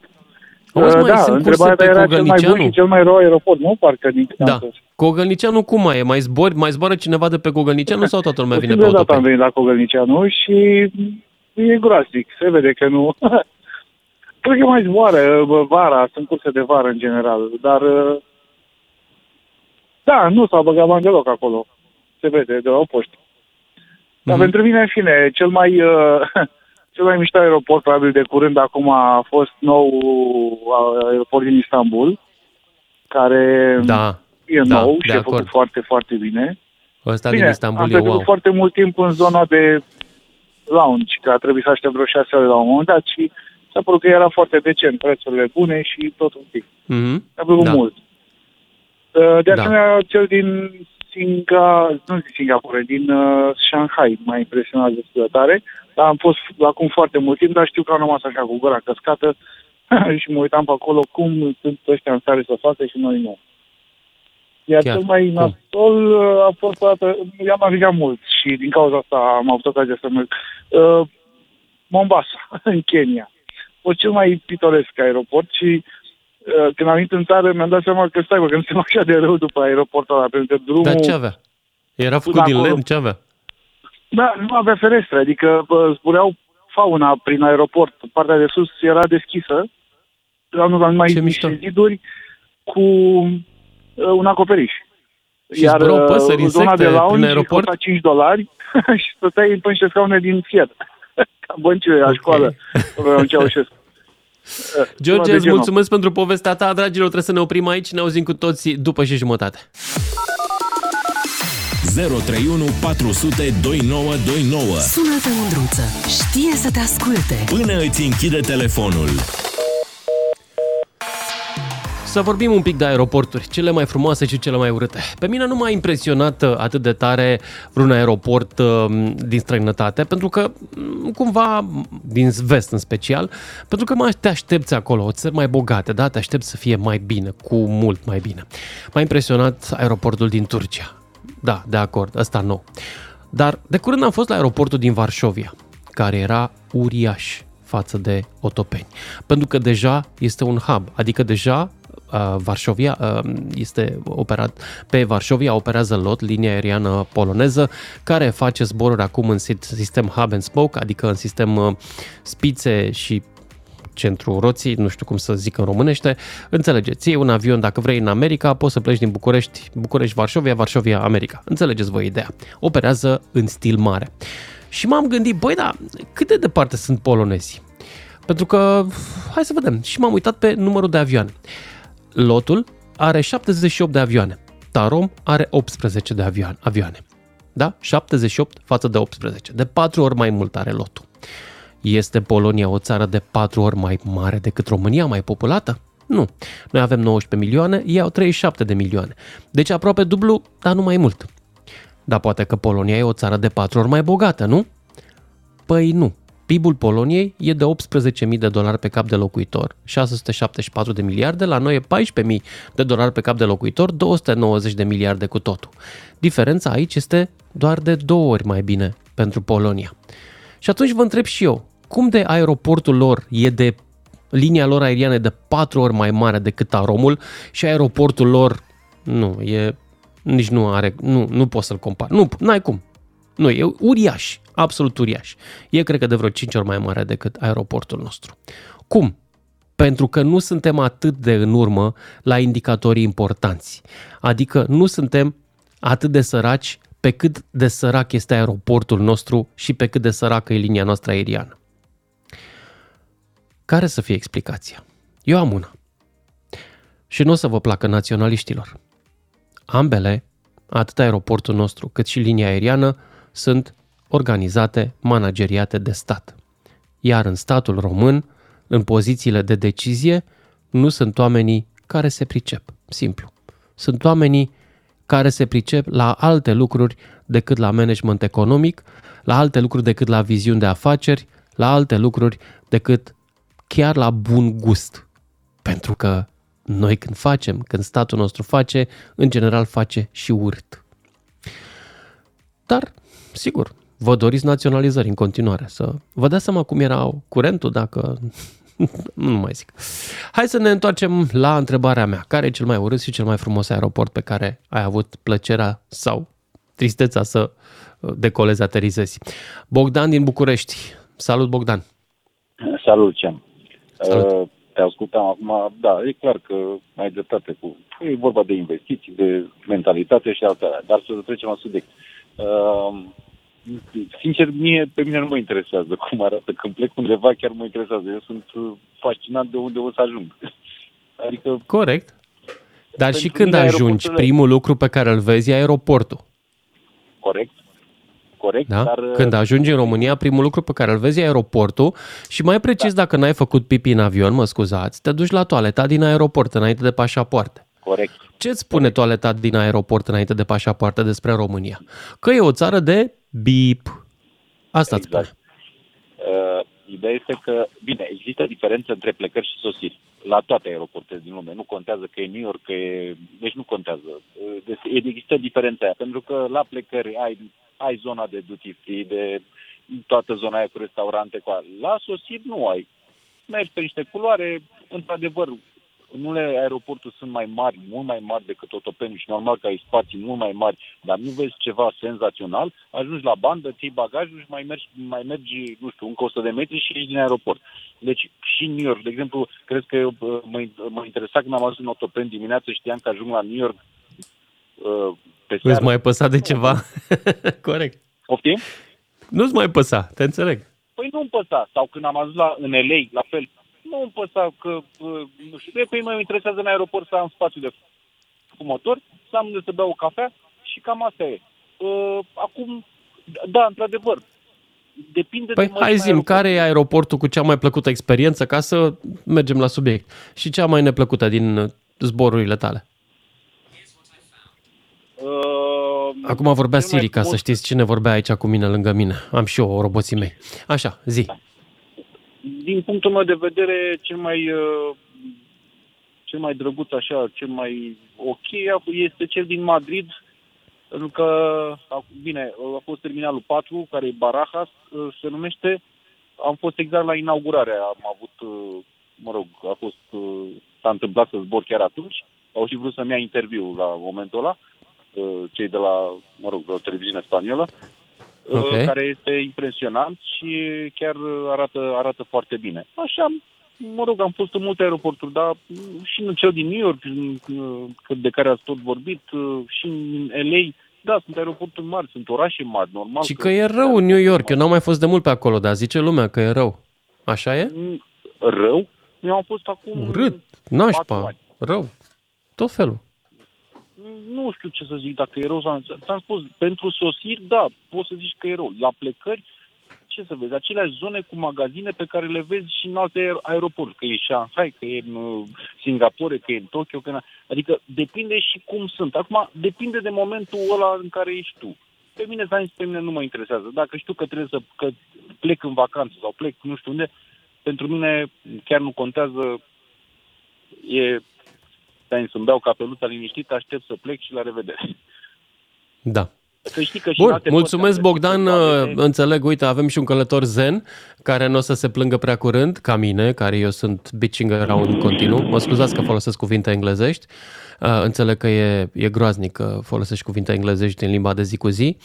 Auzi, Uh, mai da, sunt întrebarea curse ta pe era cel mai bun Gogălnicianu? și cel mai rău aeroport, nu? Parcă din câte am Da. spus. Cogălnicianu cum mai e? Mai, zbori, mai zboară cineva de pe Cogălnicianu sau toată lumea O vine pe singură dată am autopen? venit la Cogălnicianu și e groaznic. Se vede că nu... <laughs> Cred că mai zboară bă, vara, sunt curse de vară în general, dar uh, da, nu s-au băgat bani deloc acolo. Se vede de la o poștă. Dar Mhm. pentru mine, în fine, cel mai, uh, <laughs> cel mai mișto aeroport, probabil de curând, acum a fost nou uh, aeroport din Istanbul, care Da, e da, nou de și e făcut acord. foarte, foarte bine. Ăsta Bine, din Istanbul am e petrecut wow. foarte mult timp în zona de lounge, că a trebuit să aștept vreo șase ore la un moment dat și s-a părut că era foarte decent, prețurile bune și tot un pic. Mm-hmm. Mi-a plăcut Da. mult. Uh, De Da. asemenea, cel din Singa, nu zic Singapore, din uh, Shanghai m-a impresionat destul de tare. Dar am fost acum foarte mult timp, dar știu că am rămas așa cu gura căscată <clears throat> și mă uitam pe acolo cum sunt ăștia în stare să facă și noi nu. Iar Chiar. cel mai nasol uh, a fost o dată, i-am navigat mult și din cauza asta am avut ocazia să merg. Uh, Mombasa, <laughs> în Kenya. A fost cel mai pitoresc aeroport și uh, când am venit în țară mi-am dat seama că stai bă, că nu suntem așa de rău după aeroportul ăla, pentru că drumul... Dar ce avea? Era făcut Până din acolo. lemn? Ce avea? Da, nu avea ferestre, adică bă, zbureau fauna prin aeroport. Partea de sus era deschisă, erau numai niște ziduri cu uh, un acoperiș. Și zburau uh, păsări, zona insecte de prin lounge aeroport? costa 5 dolari <laughs> și stăteai pe niște scaune din fier. <laughs> Ca băncile la școală. Okay. Ceaușescu. <laughs> George, de îți genul. mulțumesc pentru povestea ta. Dragilor, trebuie să ne oprim aici. Ne auzim cu toții după și jumătate. 031 400 2929 Sună-te, Mândruță. Știe să te asculte. Până îți închide telefonul. Să vorbim un pic de aeroporturi, cele mai frumoase și cele mai urâte. Pe mine nu m-a impresionat uh, atât de tare vreun aeroport uh, din străinătate, pentru că mm, cumva, din vest în special, pentru că mai te aștepți acolo, o țări mai bogate, da? Te aștepți să fie mai bine, cu mult mai bine. M-a impresionat aeroportul din Turcia. Da, de acord, ăsta nou. Dar de curând am fost la aeroportul din Varșovia, care era uriaș față de Otopeni. Pentru că deja este un hub, adică deja uh, Varșovia uh, este operat, pe Varșovia operează LOT, linia aeriană poloneză, care face zboruri acum în sit- sistem hub and spoke, adică în sistem uh, spițe și centru roții, nu știu cum să zic în românește, înțelegeți, iei un avion, dacă vrei în America, poți să pleci din București, București, Varșovia, Varșovia, America. Înțelegeți voi ideea. Operează în stil mare. Și m-am gândit, băi, da, cât de departe sunt polonezii? Pentru că, hai să vedem, și m-am uitat pe numărul de avioane. Lotul are 78 de avioane. Tarom are 18 de avioane. avioane. Da? 78 față de 18. De 4 ori mai mult are lotul. Este Polonia o țară de 4 ori mai mare decât România, mai populată? Nu. Noi avem 19 milioane, ei au 37 de milioane. Deci aproape dublu, dar nu mai mult. Dar poate că Polonia e o țară de 4 ori mai bogată, nu? Păi nu. PIB-ul Poloniei e de 18.000 de dolari pe cap de locuitor, 674 de miliarde, la noi e 14.000 de dolari pe cap de locuitor, 290 de miliarde cu totul. Diferența aici este doar de două ori mai bine pentru Polonia. Și atunci vă întreb și eu, cum de aeroportul lor e de linia lor aeriană e de patru ori mai mare decât Aromul și aeroportul lor nu, e nici nu are, nu, nu poți să-l compari. Nu, n-ai cum. Nu, e uriaș, absolut uriaș. E, cred că, de vreo 5 ori mai mare decât aeroportul nostru. Cum? Pentru că nu suntem atât de în urmă la indicatorii importanți. Adică nu suntem atât de săraci pe cât de sărac este aeroportul nostru și pe cât de săracă e linia noastră aeriană. Care să fie explicația? Eu am una. Și nu o să vă placă naționaliștilor. Ambele, atât aeroportul nostru cât și linia aeriană, sunt organizate, manageriate de stat. Iar în statul român, în pozițiile de decizie, nu sunt oamenii care se pricep. Simplu. Sunt oamenii care se pricep la alte lucruri decât la management economic, la alte lucruri decât la viziuni de afaceri, la alte lucruri decât chiar la bun gust. Pentru că noi când facem, când statul nostru face, în general face și urât. Dar, sigur, vă doriți naționalizări în continuare, să vă dați seama cum era curentul dacă... <laughs> nu mai zic. Hai să ne întoarcem la întrebarea mea. Care e cel mai urât și cel mai frumos aeroport pe care ai avut plăcerea sau tristețea să decolezi, aterizezi? Bogdan din București. Salut, Bogdan! Salut, Cem. Salut. Uh, te ascultam acum, da, e clar că ai dreptate cu... E vorba de investiții, de mentalitate și altele, dar să trecem la subiect. Uh, sincer, mie, pe mine nu mă interesează cum arată. Când plec undeva, chiar mă interesează. Eu sunt uh, fascinat de unde o să ajung. Adică, Corect. Dar și Pentru când mine ajungi, aeroporturile- primul lucru pe care îl vezi e aeroportul. corect, corect, Da? dar... uh, Când ajungi în România, primul lucru pe care îl vezi e aeroportul și mai precis Da. dacă n-ai făcut pipi în avion, mă scuzați, te duci la toaleta din aeroport înainte de pașapoarte. Corect. Ce îți spune toaleta din aeroport înainte de pașapoarte despre România? Că e o țară de bip. Asta îți spune. Uh, ideea este că, bine, există diferență între plecări și sosiri. La toate aeroportele din lume. Nu contează că e New York, că e... Deci nu contează. Uh, Deci există diferența aia. Pentru că la plecări ai, ai zona de duty free, de toată zona aia cu restaurante. Cu a- la sosiri nu ai. Mergi pe niște culoare, într-adevăr, în unele aeroporturi sunt mai mari, mult mai mari decât Otopeni și normal că ai spații mult mai mari, dar nu vezi ceva senzațional, ajungi la bandă, ții bagajul și mai mergi, mai mergi, nu știu, încă 100 de metri și ieși din aeroport. Deci și în New York, de exemplu, cred că eu, bă, mă, mă interesa când am ajuns în Otopeni dimineață, știam că ajung la New York uh, pe seară. Îți mai păsa de ceva? <laughs> Corect. Poftim? Nu-ți mai păsa, te înțeleg. Păi nu-mi păsa. Sau când am ajuns la, în LA, la fel, nu îmi păsa că, uh, nu știu, de pe mă interesează în aeroport să am spațiu de fumător, să am unde să beau o cafea și cam asta e. Uh, acum, da, într-adevăr, depinde Păi de hai zim, care e aeroportul cu cea mai plăcută experiență ca să mergem la subiect? Și cea mai neplăcută din uh, zborurile tale? Uh, Acum vorbea cel mai Siri, ca să frumos- știți cine vorbea aici cu mine, lângă mine. Am și eu roboții mei. Așa, zi. din punctul meu de vedere, cel mai uh, cel mai drăguț așa, cel mai ok este cel din Madrid, pentru că, a- bine, a fost terminalul 4, care e Barajas, uh, se numește. Am fost exact la inaugurare, am avut, uh, mă rog, a fost, uh, s-a întâmplat să zbor chiar atunci. Au și vrut să-mi ia interviu la momentul ăla, uh, cei de la, mă rog, de o televiziune spaniolă uh, Ok. care este impresionant și chiar arată, arată foarte bine. Așa, mă rog, am fost în multe aeroporturi, dar și în cel din New York, în- în- de care ați tot vorbit, uh, și în LA, da, sunt aeroporturi mari, sunt orașe mari, normal. Și că e rău în New York. Eu n-am mai fost de mult pe acolo, dar zice lumea că e rău. Așa e? Rău? Eu am fost acum... Urât, patru nașpa, ani. rău. Tot felul. Nu știu ce să zic, dacă e rău sau nu. Ți-am spus, pentru sosiri, da, poți să zici că e rău. La plecări, ce să vezi, aceleași zone cu magazine pe care le vezi și în alte aer- aeroporturi, că e Shanghai, că e în uh, Singapore, că e în Tokyo, că e în... adică depinde și cum sunt. Acum, depinde de momentul ăla în care ești tu. Pe mine, ți-am zis, pe mine nu mă interesează. Dacă știu că trebuie să că plec în vacanță sau plec nu știu unde, pentru mine chiar nu contează, e, ți-am zis, îmi beau capeluța liniștit, aștept să plec și la revedere. Da. Să știi că și în Bun, alte mulțumesc părți Bogdan, uh, înțeleg, uite, avem și un călător zen care nu o să se plângă prea curând, ca mine, care eu sunt bitching around continuu. Mă scuzați că folosesc cuvinte englezești, uh, înțeleg că e, e groaznic că folosești cuvinte englezești în limba de zi cu zi,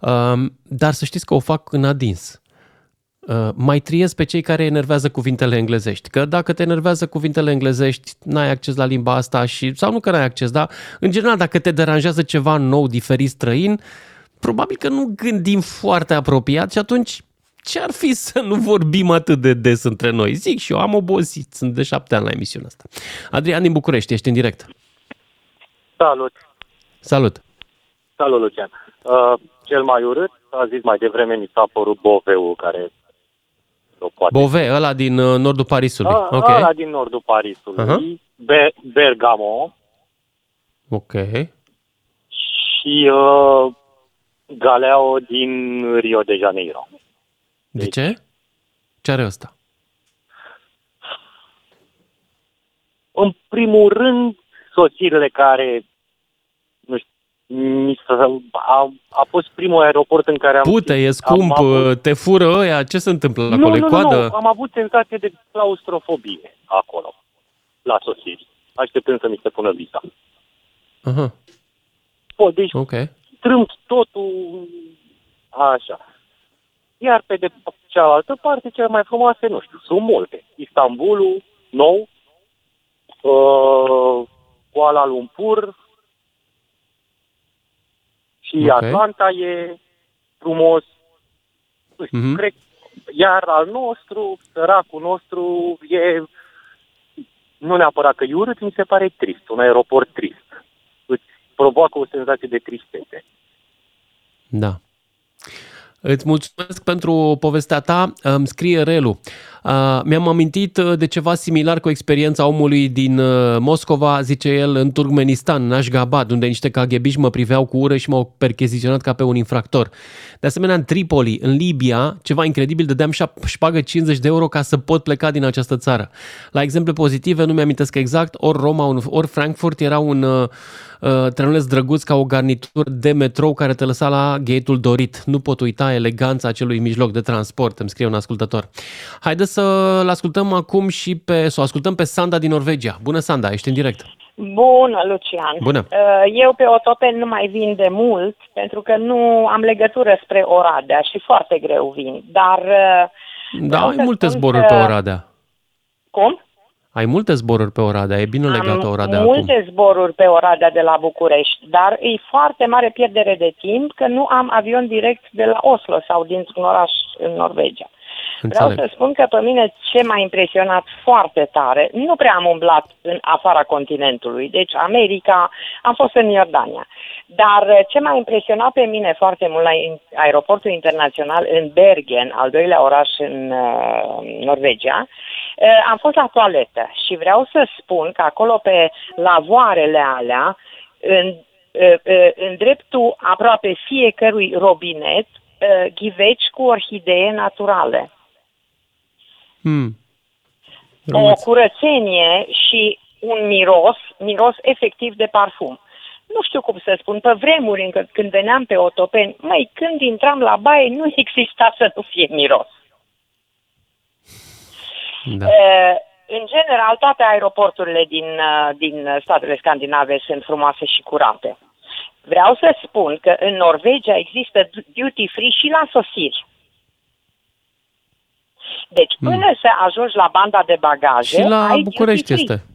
um, dar să știți că o fac în adins. Uh, mai triez pe cei care enervează cuvintele englezești. Că dacă te enervează cuvintele englezești, n-ai acces la limba asta și, sau nu că n-ai acces, dar în general dacă te deranjează ceva nou, diferit, străin, probabil că nu gândim foarte apropiat și atunci ce ar fi <laughs> să nu vorbim atât de des între noi? Zic și eu, am obosit, sunt de șapte ani la emisiunea asta. Adrian din București, ești în direct. Salut! Salut! Salut, Lucian! Uh, cel mai urât, a zis mai devreme, mi s-a părut Boveu, care o poate... Bove, ăla din uh, nordul Parisului. A, ok. Ăla din nordul Parisului, Aha. Be- Bergamo Ok. și uh, Galeao din Rio de Janeiro. De ce? Ce are ăsta? În primul rând, sosirile care, nu știu, mi s-a, a, a fost primul aeroport în care am... Pute, e am scump, avut- te fură ăia, ce se întâmplă nu, acolo? E nu, nu, coadă? nu, am avut senzație de claustrofobie acolo, la sosiri, așteptând să mi se pună visa. Aha, O, deci ok. strâmt totul așa. Iar pe de cealaltă parte, cele mai frumoase, nu știu, sunt multe. Istanbulul, nou, uh, Kuala Lumpur și Ok. Atlanta e frumos. Nu știu, Mhm. cred, iar al nostru, săracul nostru, e nu neapărat că e urât, mi se pare trist, un aeroport trist. Îți provoacă o senzație de tristețe. Da. Îți mulțumesc pentru povestea ta. Îmi scrie Relu. Uh, Mi-am amintit uh, de ceva similar cu experiența omului din uh, Moscova, zice el, în Turkmenistan, în Ashgabat, unde niște kaghebiști mă priveau cu ură și m-au percheziționat ca pe un infractor. De asemenea, în Tripoli, în Libia, ceva incredibil, dădeam șap- șpagă 50 de euro ca să pot pleca din această țară. La exemple pozitive, nu mi-amintesc exact, ori Roma, ori Frankfurt era un uh, uh, trenuleț drăguț ca o garnitură de metrou care te lăsa la gate-ul dorit. Nu pot uita eleganța acelui mijloc de transport, îmi scrie un ascultător. Haideți să-l ascultăm acum și pe, să o ascultăm pe Sanda din Norvegia. Bună, Sanda, ești în direct. Bună, Lucian. Bună. Uh, Eu pe Otopen nu mai vin de mult, pentru că nu am legătură spre Oradea și foarte greu vin. Dar... uh, Da, vreau ai să multe spun zboruri că- pe Oradea. Cum? Ai multe zboruri pe Oradea, e bine legată Am Oradea multe acum. zboruri pe Oradea de la București, dar e foarte mare pierdere de timp că nu am avion direct de la Oslo sau dintr-un oraș în Norvegia. Vreau Înțeleg. să spun că pe mine ce m-a impresionat foarte tare, nu prea am umblat în afara continentului, deci America, am fost în Iordania, dar uh, ce m-a impresionat pe mine foarte mult la in- aeroportul internațional în Bergen, al doilea oraș în uh, Norvegia, uh, am fost la toaletă și vreau să spun că acolo pe lavoarele alea, în, uh, uh, în dreptul aproape fiecărui robinet, uh, ghiveci cu orhidee naturale. Hmm. o Rămâți. curățenie și un miros, miros efectiv de parfum. Nu știu cum să spun, pe vremuri încă când veneam pe Otopeni, mai când intram la baie nu exista să nu fie miros. Da. Uh, în general, toate aeroporturile din, uh, din statele scandinave sunt frumoase și curate. Vreau să spun că în Norvegia există duty free și la sosiri. Deci, până să ajungi la banda de bagaje, Hmm. Și la ai București duty free. este.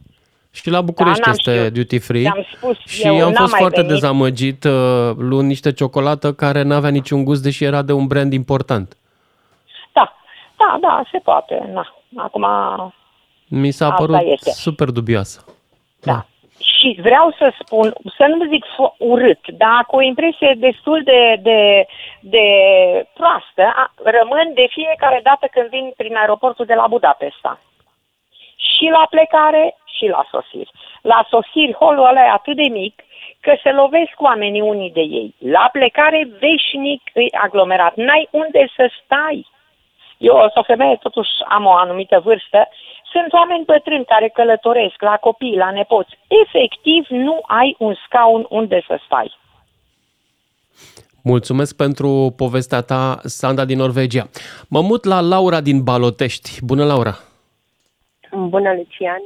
Și la București Da, n-am este știut. duty free. Ți-am spus, și eu am n-am fost mai foarte venit. dezamăgit uh, luând niște ciocolată care n-avea niciun gust, deși era de un brand important. Da, da, da, se poate. Na. Acum, Mi s-a Asta părut este. super dubioasă. da. Și vreau să spun, să nu zic fo- urât, dar cu o impresie destul de, de, de proastă, a, rămân de fiecare dată când vin prin aeroportul de la Budapesta. Și la plecare și la sosiri. La sosiri, holul ăla e atât de mic că se lovesc oamenii unii de ei. La plecare, veșnic îi aglomerat. N-ai unde să stai. Eu, sunt o femeie, totuși am o anumită vârstă, sunt oameni bătrâni care călătoresc la copii, la nepoți. Efectiv, nu ai un scaun unde să stai. Mulțumesc pentru povestea ta, Sanda din Norvegia. Mă mut la Laura din Balotești. Bună, Laura! Bună, Lucian.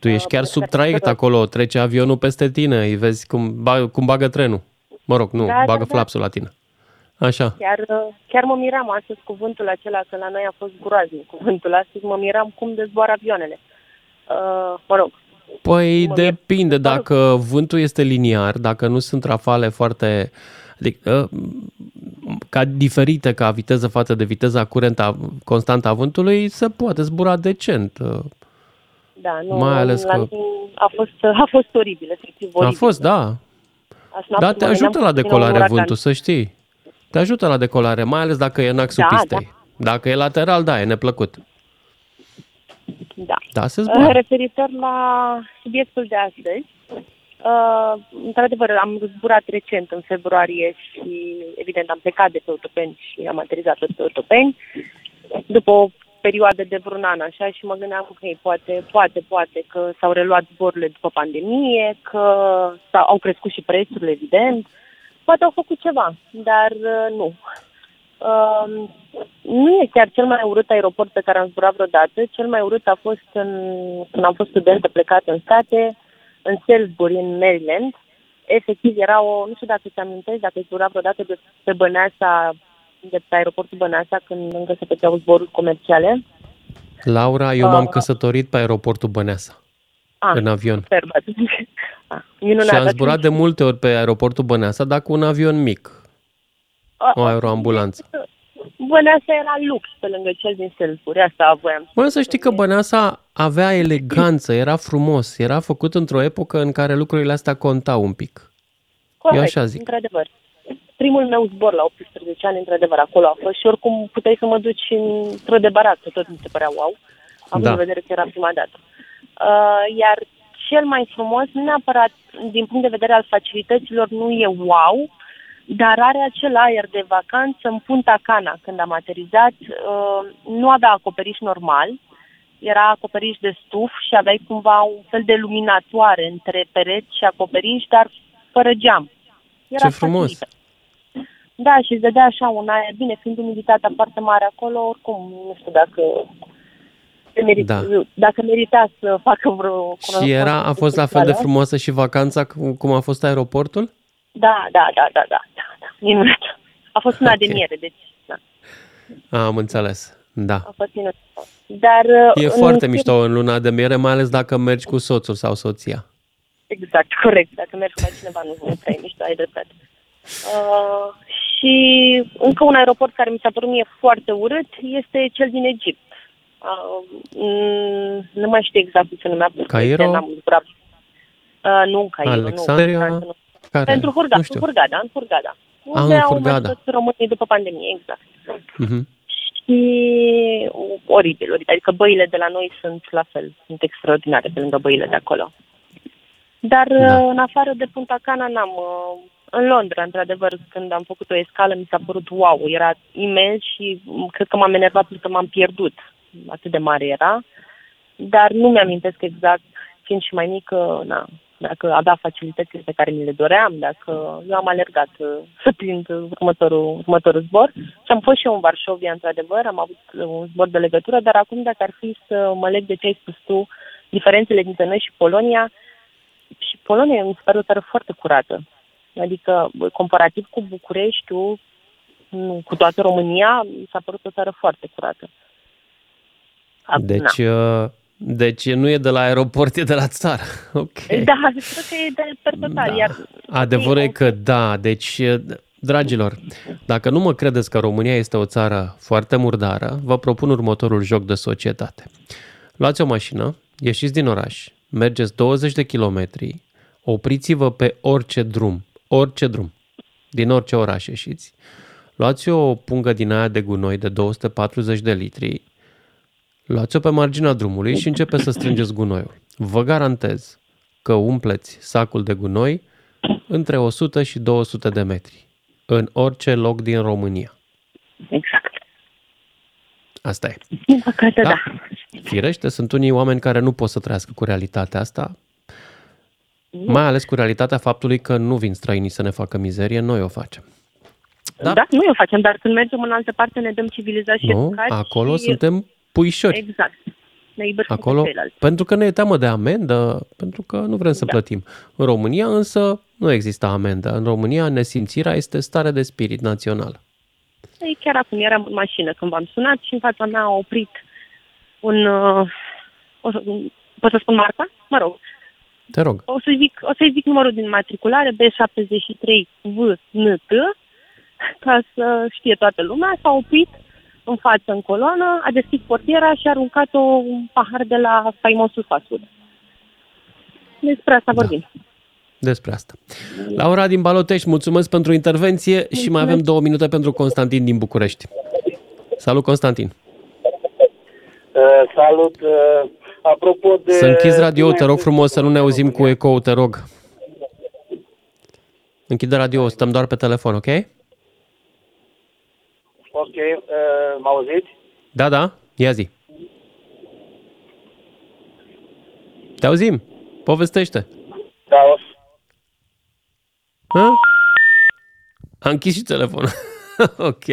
Tu ești chiar sub traiect acolo, trece avionul peste tine, îi vezi cum, ba, cum bagă trenul. Mă rog, nu, Da, da, bagă da. flapsul la tine. Așa. Chiar, uh, chiar mă miram astăzi cuvântul acela, că la noi a fost groaznic cuvântul astăzi, mă miram cum dezboară avioanele. Uh, mă rog, Păi Mă depinde, dacă vântul este liniar, dacă nu sunt rafale foarte adică, ca diferite ca viteză față de viteza curentă constantă a vântului, se poate zbura decent. da, nu, Mai ales la că- mine a fost, a fost oribil, efectiv A oribil. fost, da. Asta Da, mă te gândeam ajută că la vine un decolare uragan. vântul, să știi. Te ajută la decolare, mai ales dacă e în axul Da, pistei. Dacă e lateral, da, e neplăcut. Da. Da, se Uh, zboară. Referitor la subiectul de astăzi, uh, într-adevăr, am zburat recent în februarie și, evident, am plecat de pe Otopeni și am aterizat tot pe Otopeni, după o perioadă de vreun an așa și mă gândeam că okay, poate, poate, poate că s-au reluat zborurile după pandemie, că s-au, au crescut și prețurile, evident, poate au făcut ceva, dar uh, nu. Uh, nu e chiar cel mai urât aeroport pe care am zburat vreodată. Cel mai urât a fost în, când am fost studentă plecat în state, în Salisbury, în Maryland. Efectiv, era o, nu știu dacă ți amintești, dacă ai zburat vreodată de pe Băneasa, de pe aeroportul Băneasa, când încă se făceau zboruri comerciale. Laura, eu m-am Uh, căsătorit pe aeroportul Băneasa, Ah, în avion. Super, ah, minunat. Și am atunci- zburat de multe ori pe aeroportul Băneasa, dar cu un avion mic, Ah, o aeroambulanță. Băneasa era lux pe lângă cel din Salisbury, asta voiam. Bă, să știi că Băneasa avea eleganță, era frumos, era făcut într-o epocă în care lucrurile astea contau un pic. Corect, Eu așa zic. într-adevăr. primul meu zbor la 18 ani, într-adevăr, acolo a fost și oricum puteai să mă duci într-o de barat, că tot mi se părea wow, având Da. în vedere că era prima dată. Uh, iar cel mai frumos, nu neapărat din punct de vedere al facilităților, nu e wow, dar are acel aer de vacanță în Punta Cana când am aterizat. Uh, nu avea acoperiș normal, era acoperiș de stuf și aveai cumva un fel de luminatoare între pereți și acoperiș, dar fără geam. Era Ce frumos! facilită. Da, și îți dădea așa un aer. Bine, fiind umiditatea foarte mare acolo, oricum, nu știu dacă merit, Da. dacă merita să facă vreo... Și era, a fost la fel de frumoasă și vacanța cum cum a fost aeroportul? Da, da, da, da, da, da, da. minunat. A fost una de miere, deci da, Am înțeles. Da. a fost minunat. Dar... E în foarte schimb- mișto în luna de miere, mai ales dacă mergi cu soțul sau soția. Exact, corect. Dacă mergi cu altcineva, nu, nu prea e mișto, ai dreptate. Uh, și încă un aeroport care mi s-a părut mie foarte urât este cel din Egipt. Uh, mm, nu mai știu exact cum se numea. pentru că Cairo? n-am zburat. Uh, nu în Cairo, Alexandria? nu. nu. Care? Pentru Hurgada, Nu știu. în Hurgada, în Hurgada. Ah, Unde în au Hurghada. mers toți românii după pandemie, exact. Mhm. Și oribil, oribil. Adică băile de la noi sunt la fel, sunt extraordinare pe lângă băile de acolo. Dar da. în afară de Punta Cana n-am... uh, În Londra, într-adevăr, când am făcut o escală, mi s-a părut wow, era imens și m, cred că m-am enervat pentru că m-am pierdut. Atât de mare era. Dar nu mi-amintesc exact, fiind și mai mică, na, dacă avea facilitățile pe care mi le doream, dacă eu am alergat uh, să prind uh, următorul, următorul zbor. Și am fost și eu în Varșovia, într-adevăr, am avut uh, un zbor de legătură, dar acum dacă ar fi să mă leg de ce ai spus tu, diferențele dintre noi și Polonia, și Polonia mi se pare o țară foarte curată. Adică, bă, comparativ cu Bucureștiul, nu, cu toată România, mi s-a părut o țară foarte curată. Acum, Deci, na. uh, deci nu e de la aeroport, e de la țară. <laughs> Ok. Da, cred că e de per total, da. iar Adevărul e că da, deci, dragilor, dacă nu mă credeți că România este o țară foarte murdară, vă propun următorul joc de societate. Luați o mașină, ieșiți din oraș, mergeți 20 de kilometri, opriți-vă pe orice drum, orice drum, din orice oraș ieșiți, luați o pungă din aia de gunoi de 240 de litri, luați-o pe marginea drumului și începeți să strângeți gunoiul. Vă garantez că umpleți sacul de gunoi între 100 și 200 de metri, în orice loc din România. Exact. Asta e. Din păcate, da. da. Firește, sunt unii oameni care nu pot să trăiască cu realitatea asta, mai ales cu realitatea faptului că nu vin străinii să ne facă mizerie, noi o facem. Da? da, noi o facem, dar când mergem în altă parte ne dăm civilizați și Nu? educați Acolo și... suntem puișori. Exact. Ne iubim Acolo, pe ceilalți. pentru că ne e teamă de amendă, pentru că nu vrem să Da. plătim. În România însă nu există amendă. În România nesimțirea este stare de spirit națională. Ei, chiar acum eram în mașină când v-am sunat și în fața mea a oprit un... Uh, o să, pot să spun marca? Mă rog. Te rog. O să zic, o să zic numărul din matriculare, B73VNT, ca să știe toată lumea, s-a oprit în față în coloană, a deschis portiera și a aruncat-o un pahar de la faimosul fast food. Despre asta vorbim. Despre asta. Laura din Balotești, mulțumesc pentru intervenție și mai avem două minute pentru Constantin din București. Salut, Constantin. Uh, salut. Uh, apropo de... Să închizi radio, te rog frumos să nu ne auzim cu ecou, te rog. Închide radio, stăm doar pe telefon, ok? Ok, uh, mă auziți? Da, da, ia zi. Te auzim, povestește. Da, o să... Ha? A închis și telefonul. <laughs> ok.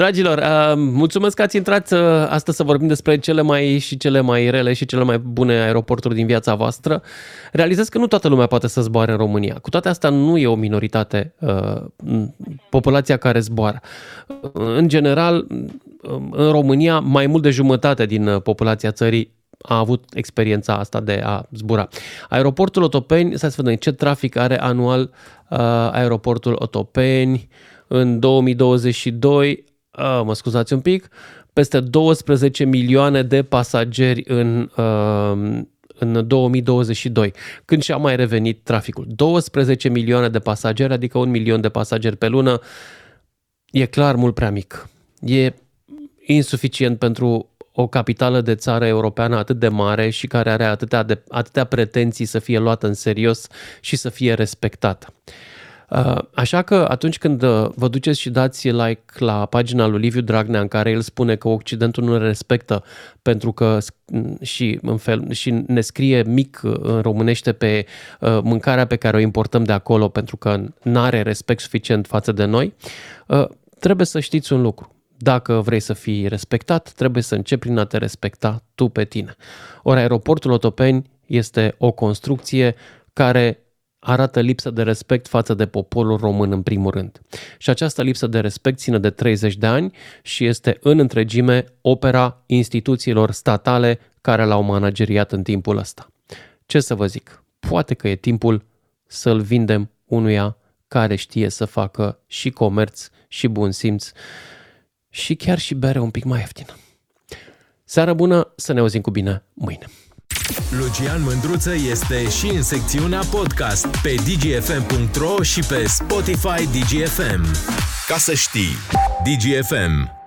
Dragilor, uh, mulțumesc că ați intrat uh, astăzi să vorbim despre cele mai și cele mai rele și cele mai bune aeroporturi din viața voastră. Realizez că nu toată lumea poate să zboare în România. Cu toate astea nu e o minoritate uh, populația care zboară. În general, în România, mai mult de jumătate din uh, populația țării a avut experiența asta de a zbura. Aeroportul Otopeni, să vedem ce trafic are anual uh, aeroportul Otopeni în 2022, uh, mă scuzați un pic, peste 12 milioane de pasageri în, uh, în 2022, când și-a mai revenit traficul. 12 milioane de pasageri, adică un milion de pasageri pe lună, e clar mult prea mic. E insuficient pentru o capitală de țară europeană atât de mare și care are atâtea, de, atâtea pretenții să fie luată în serios și să fie respectată. Uh, așa că atunci când uh, vă duceți și dați like la pagina lui Liviu Dragnea în care el spune că Occidentul nu ne respectă pentru că și, în fel, și ne scrie mic uh, în românește pe mâncarea pe care o importăm de acolo pentru că nu are respect suficient față de noi, trebuie să știți un lucru. Dacă vrei să fii respectat, trebuie să începi prin a te respecta tu pe tine. Ori aeroportul Otopeni este o construcție care arată lipsă de respect față de poporul român în primul rând. Și această lipsă de respect ține de 30 de ani și este în întregime opera instituțiilor statale care l-au manageriat în timpul ăsta. Ce să vă zic? Poate că e timpul să-l vindem unuia care știe să facă și comerț și bun simț și chiar și bere un pic mai ieftină. Seară bună, să ne auzim cu bine mâine. Lucian Mândruță este și în secțiunea podcast pe dgfm.ro și pe Spotify DGFM. Ca să știi, DGFM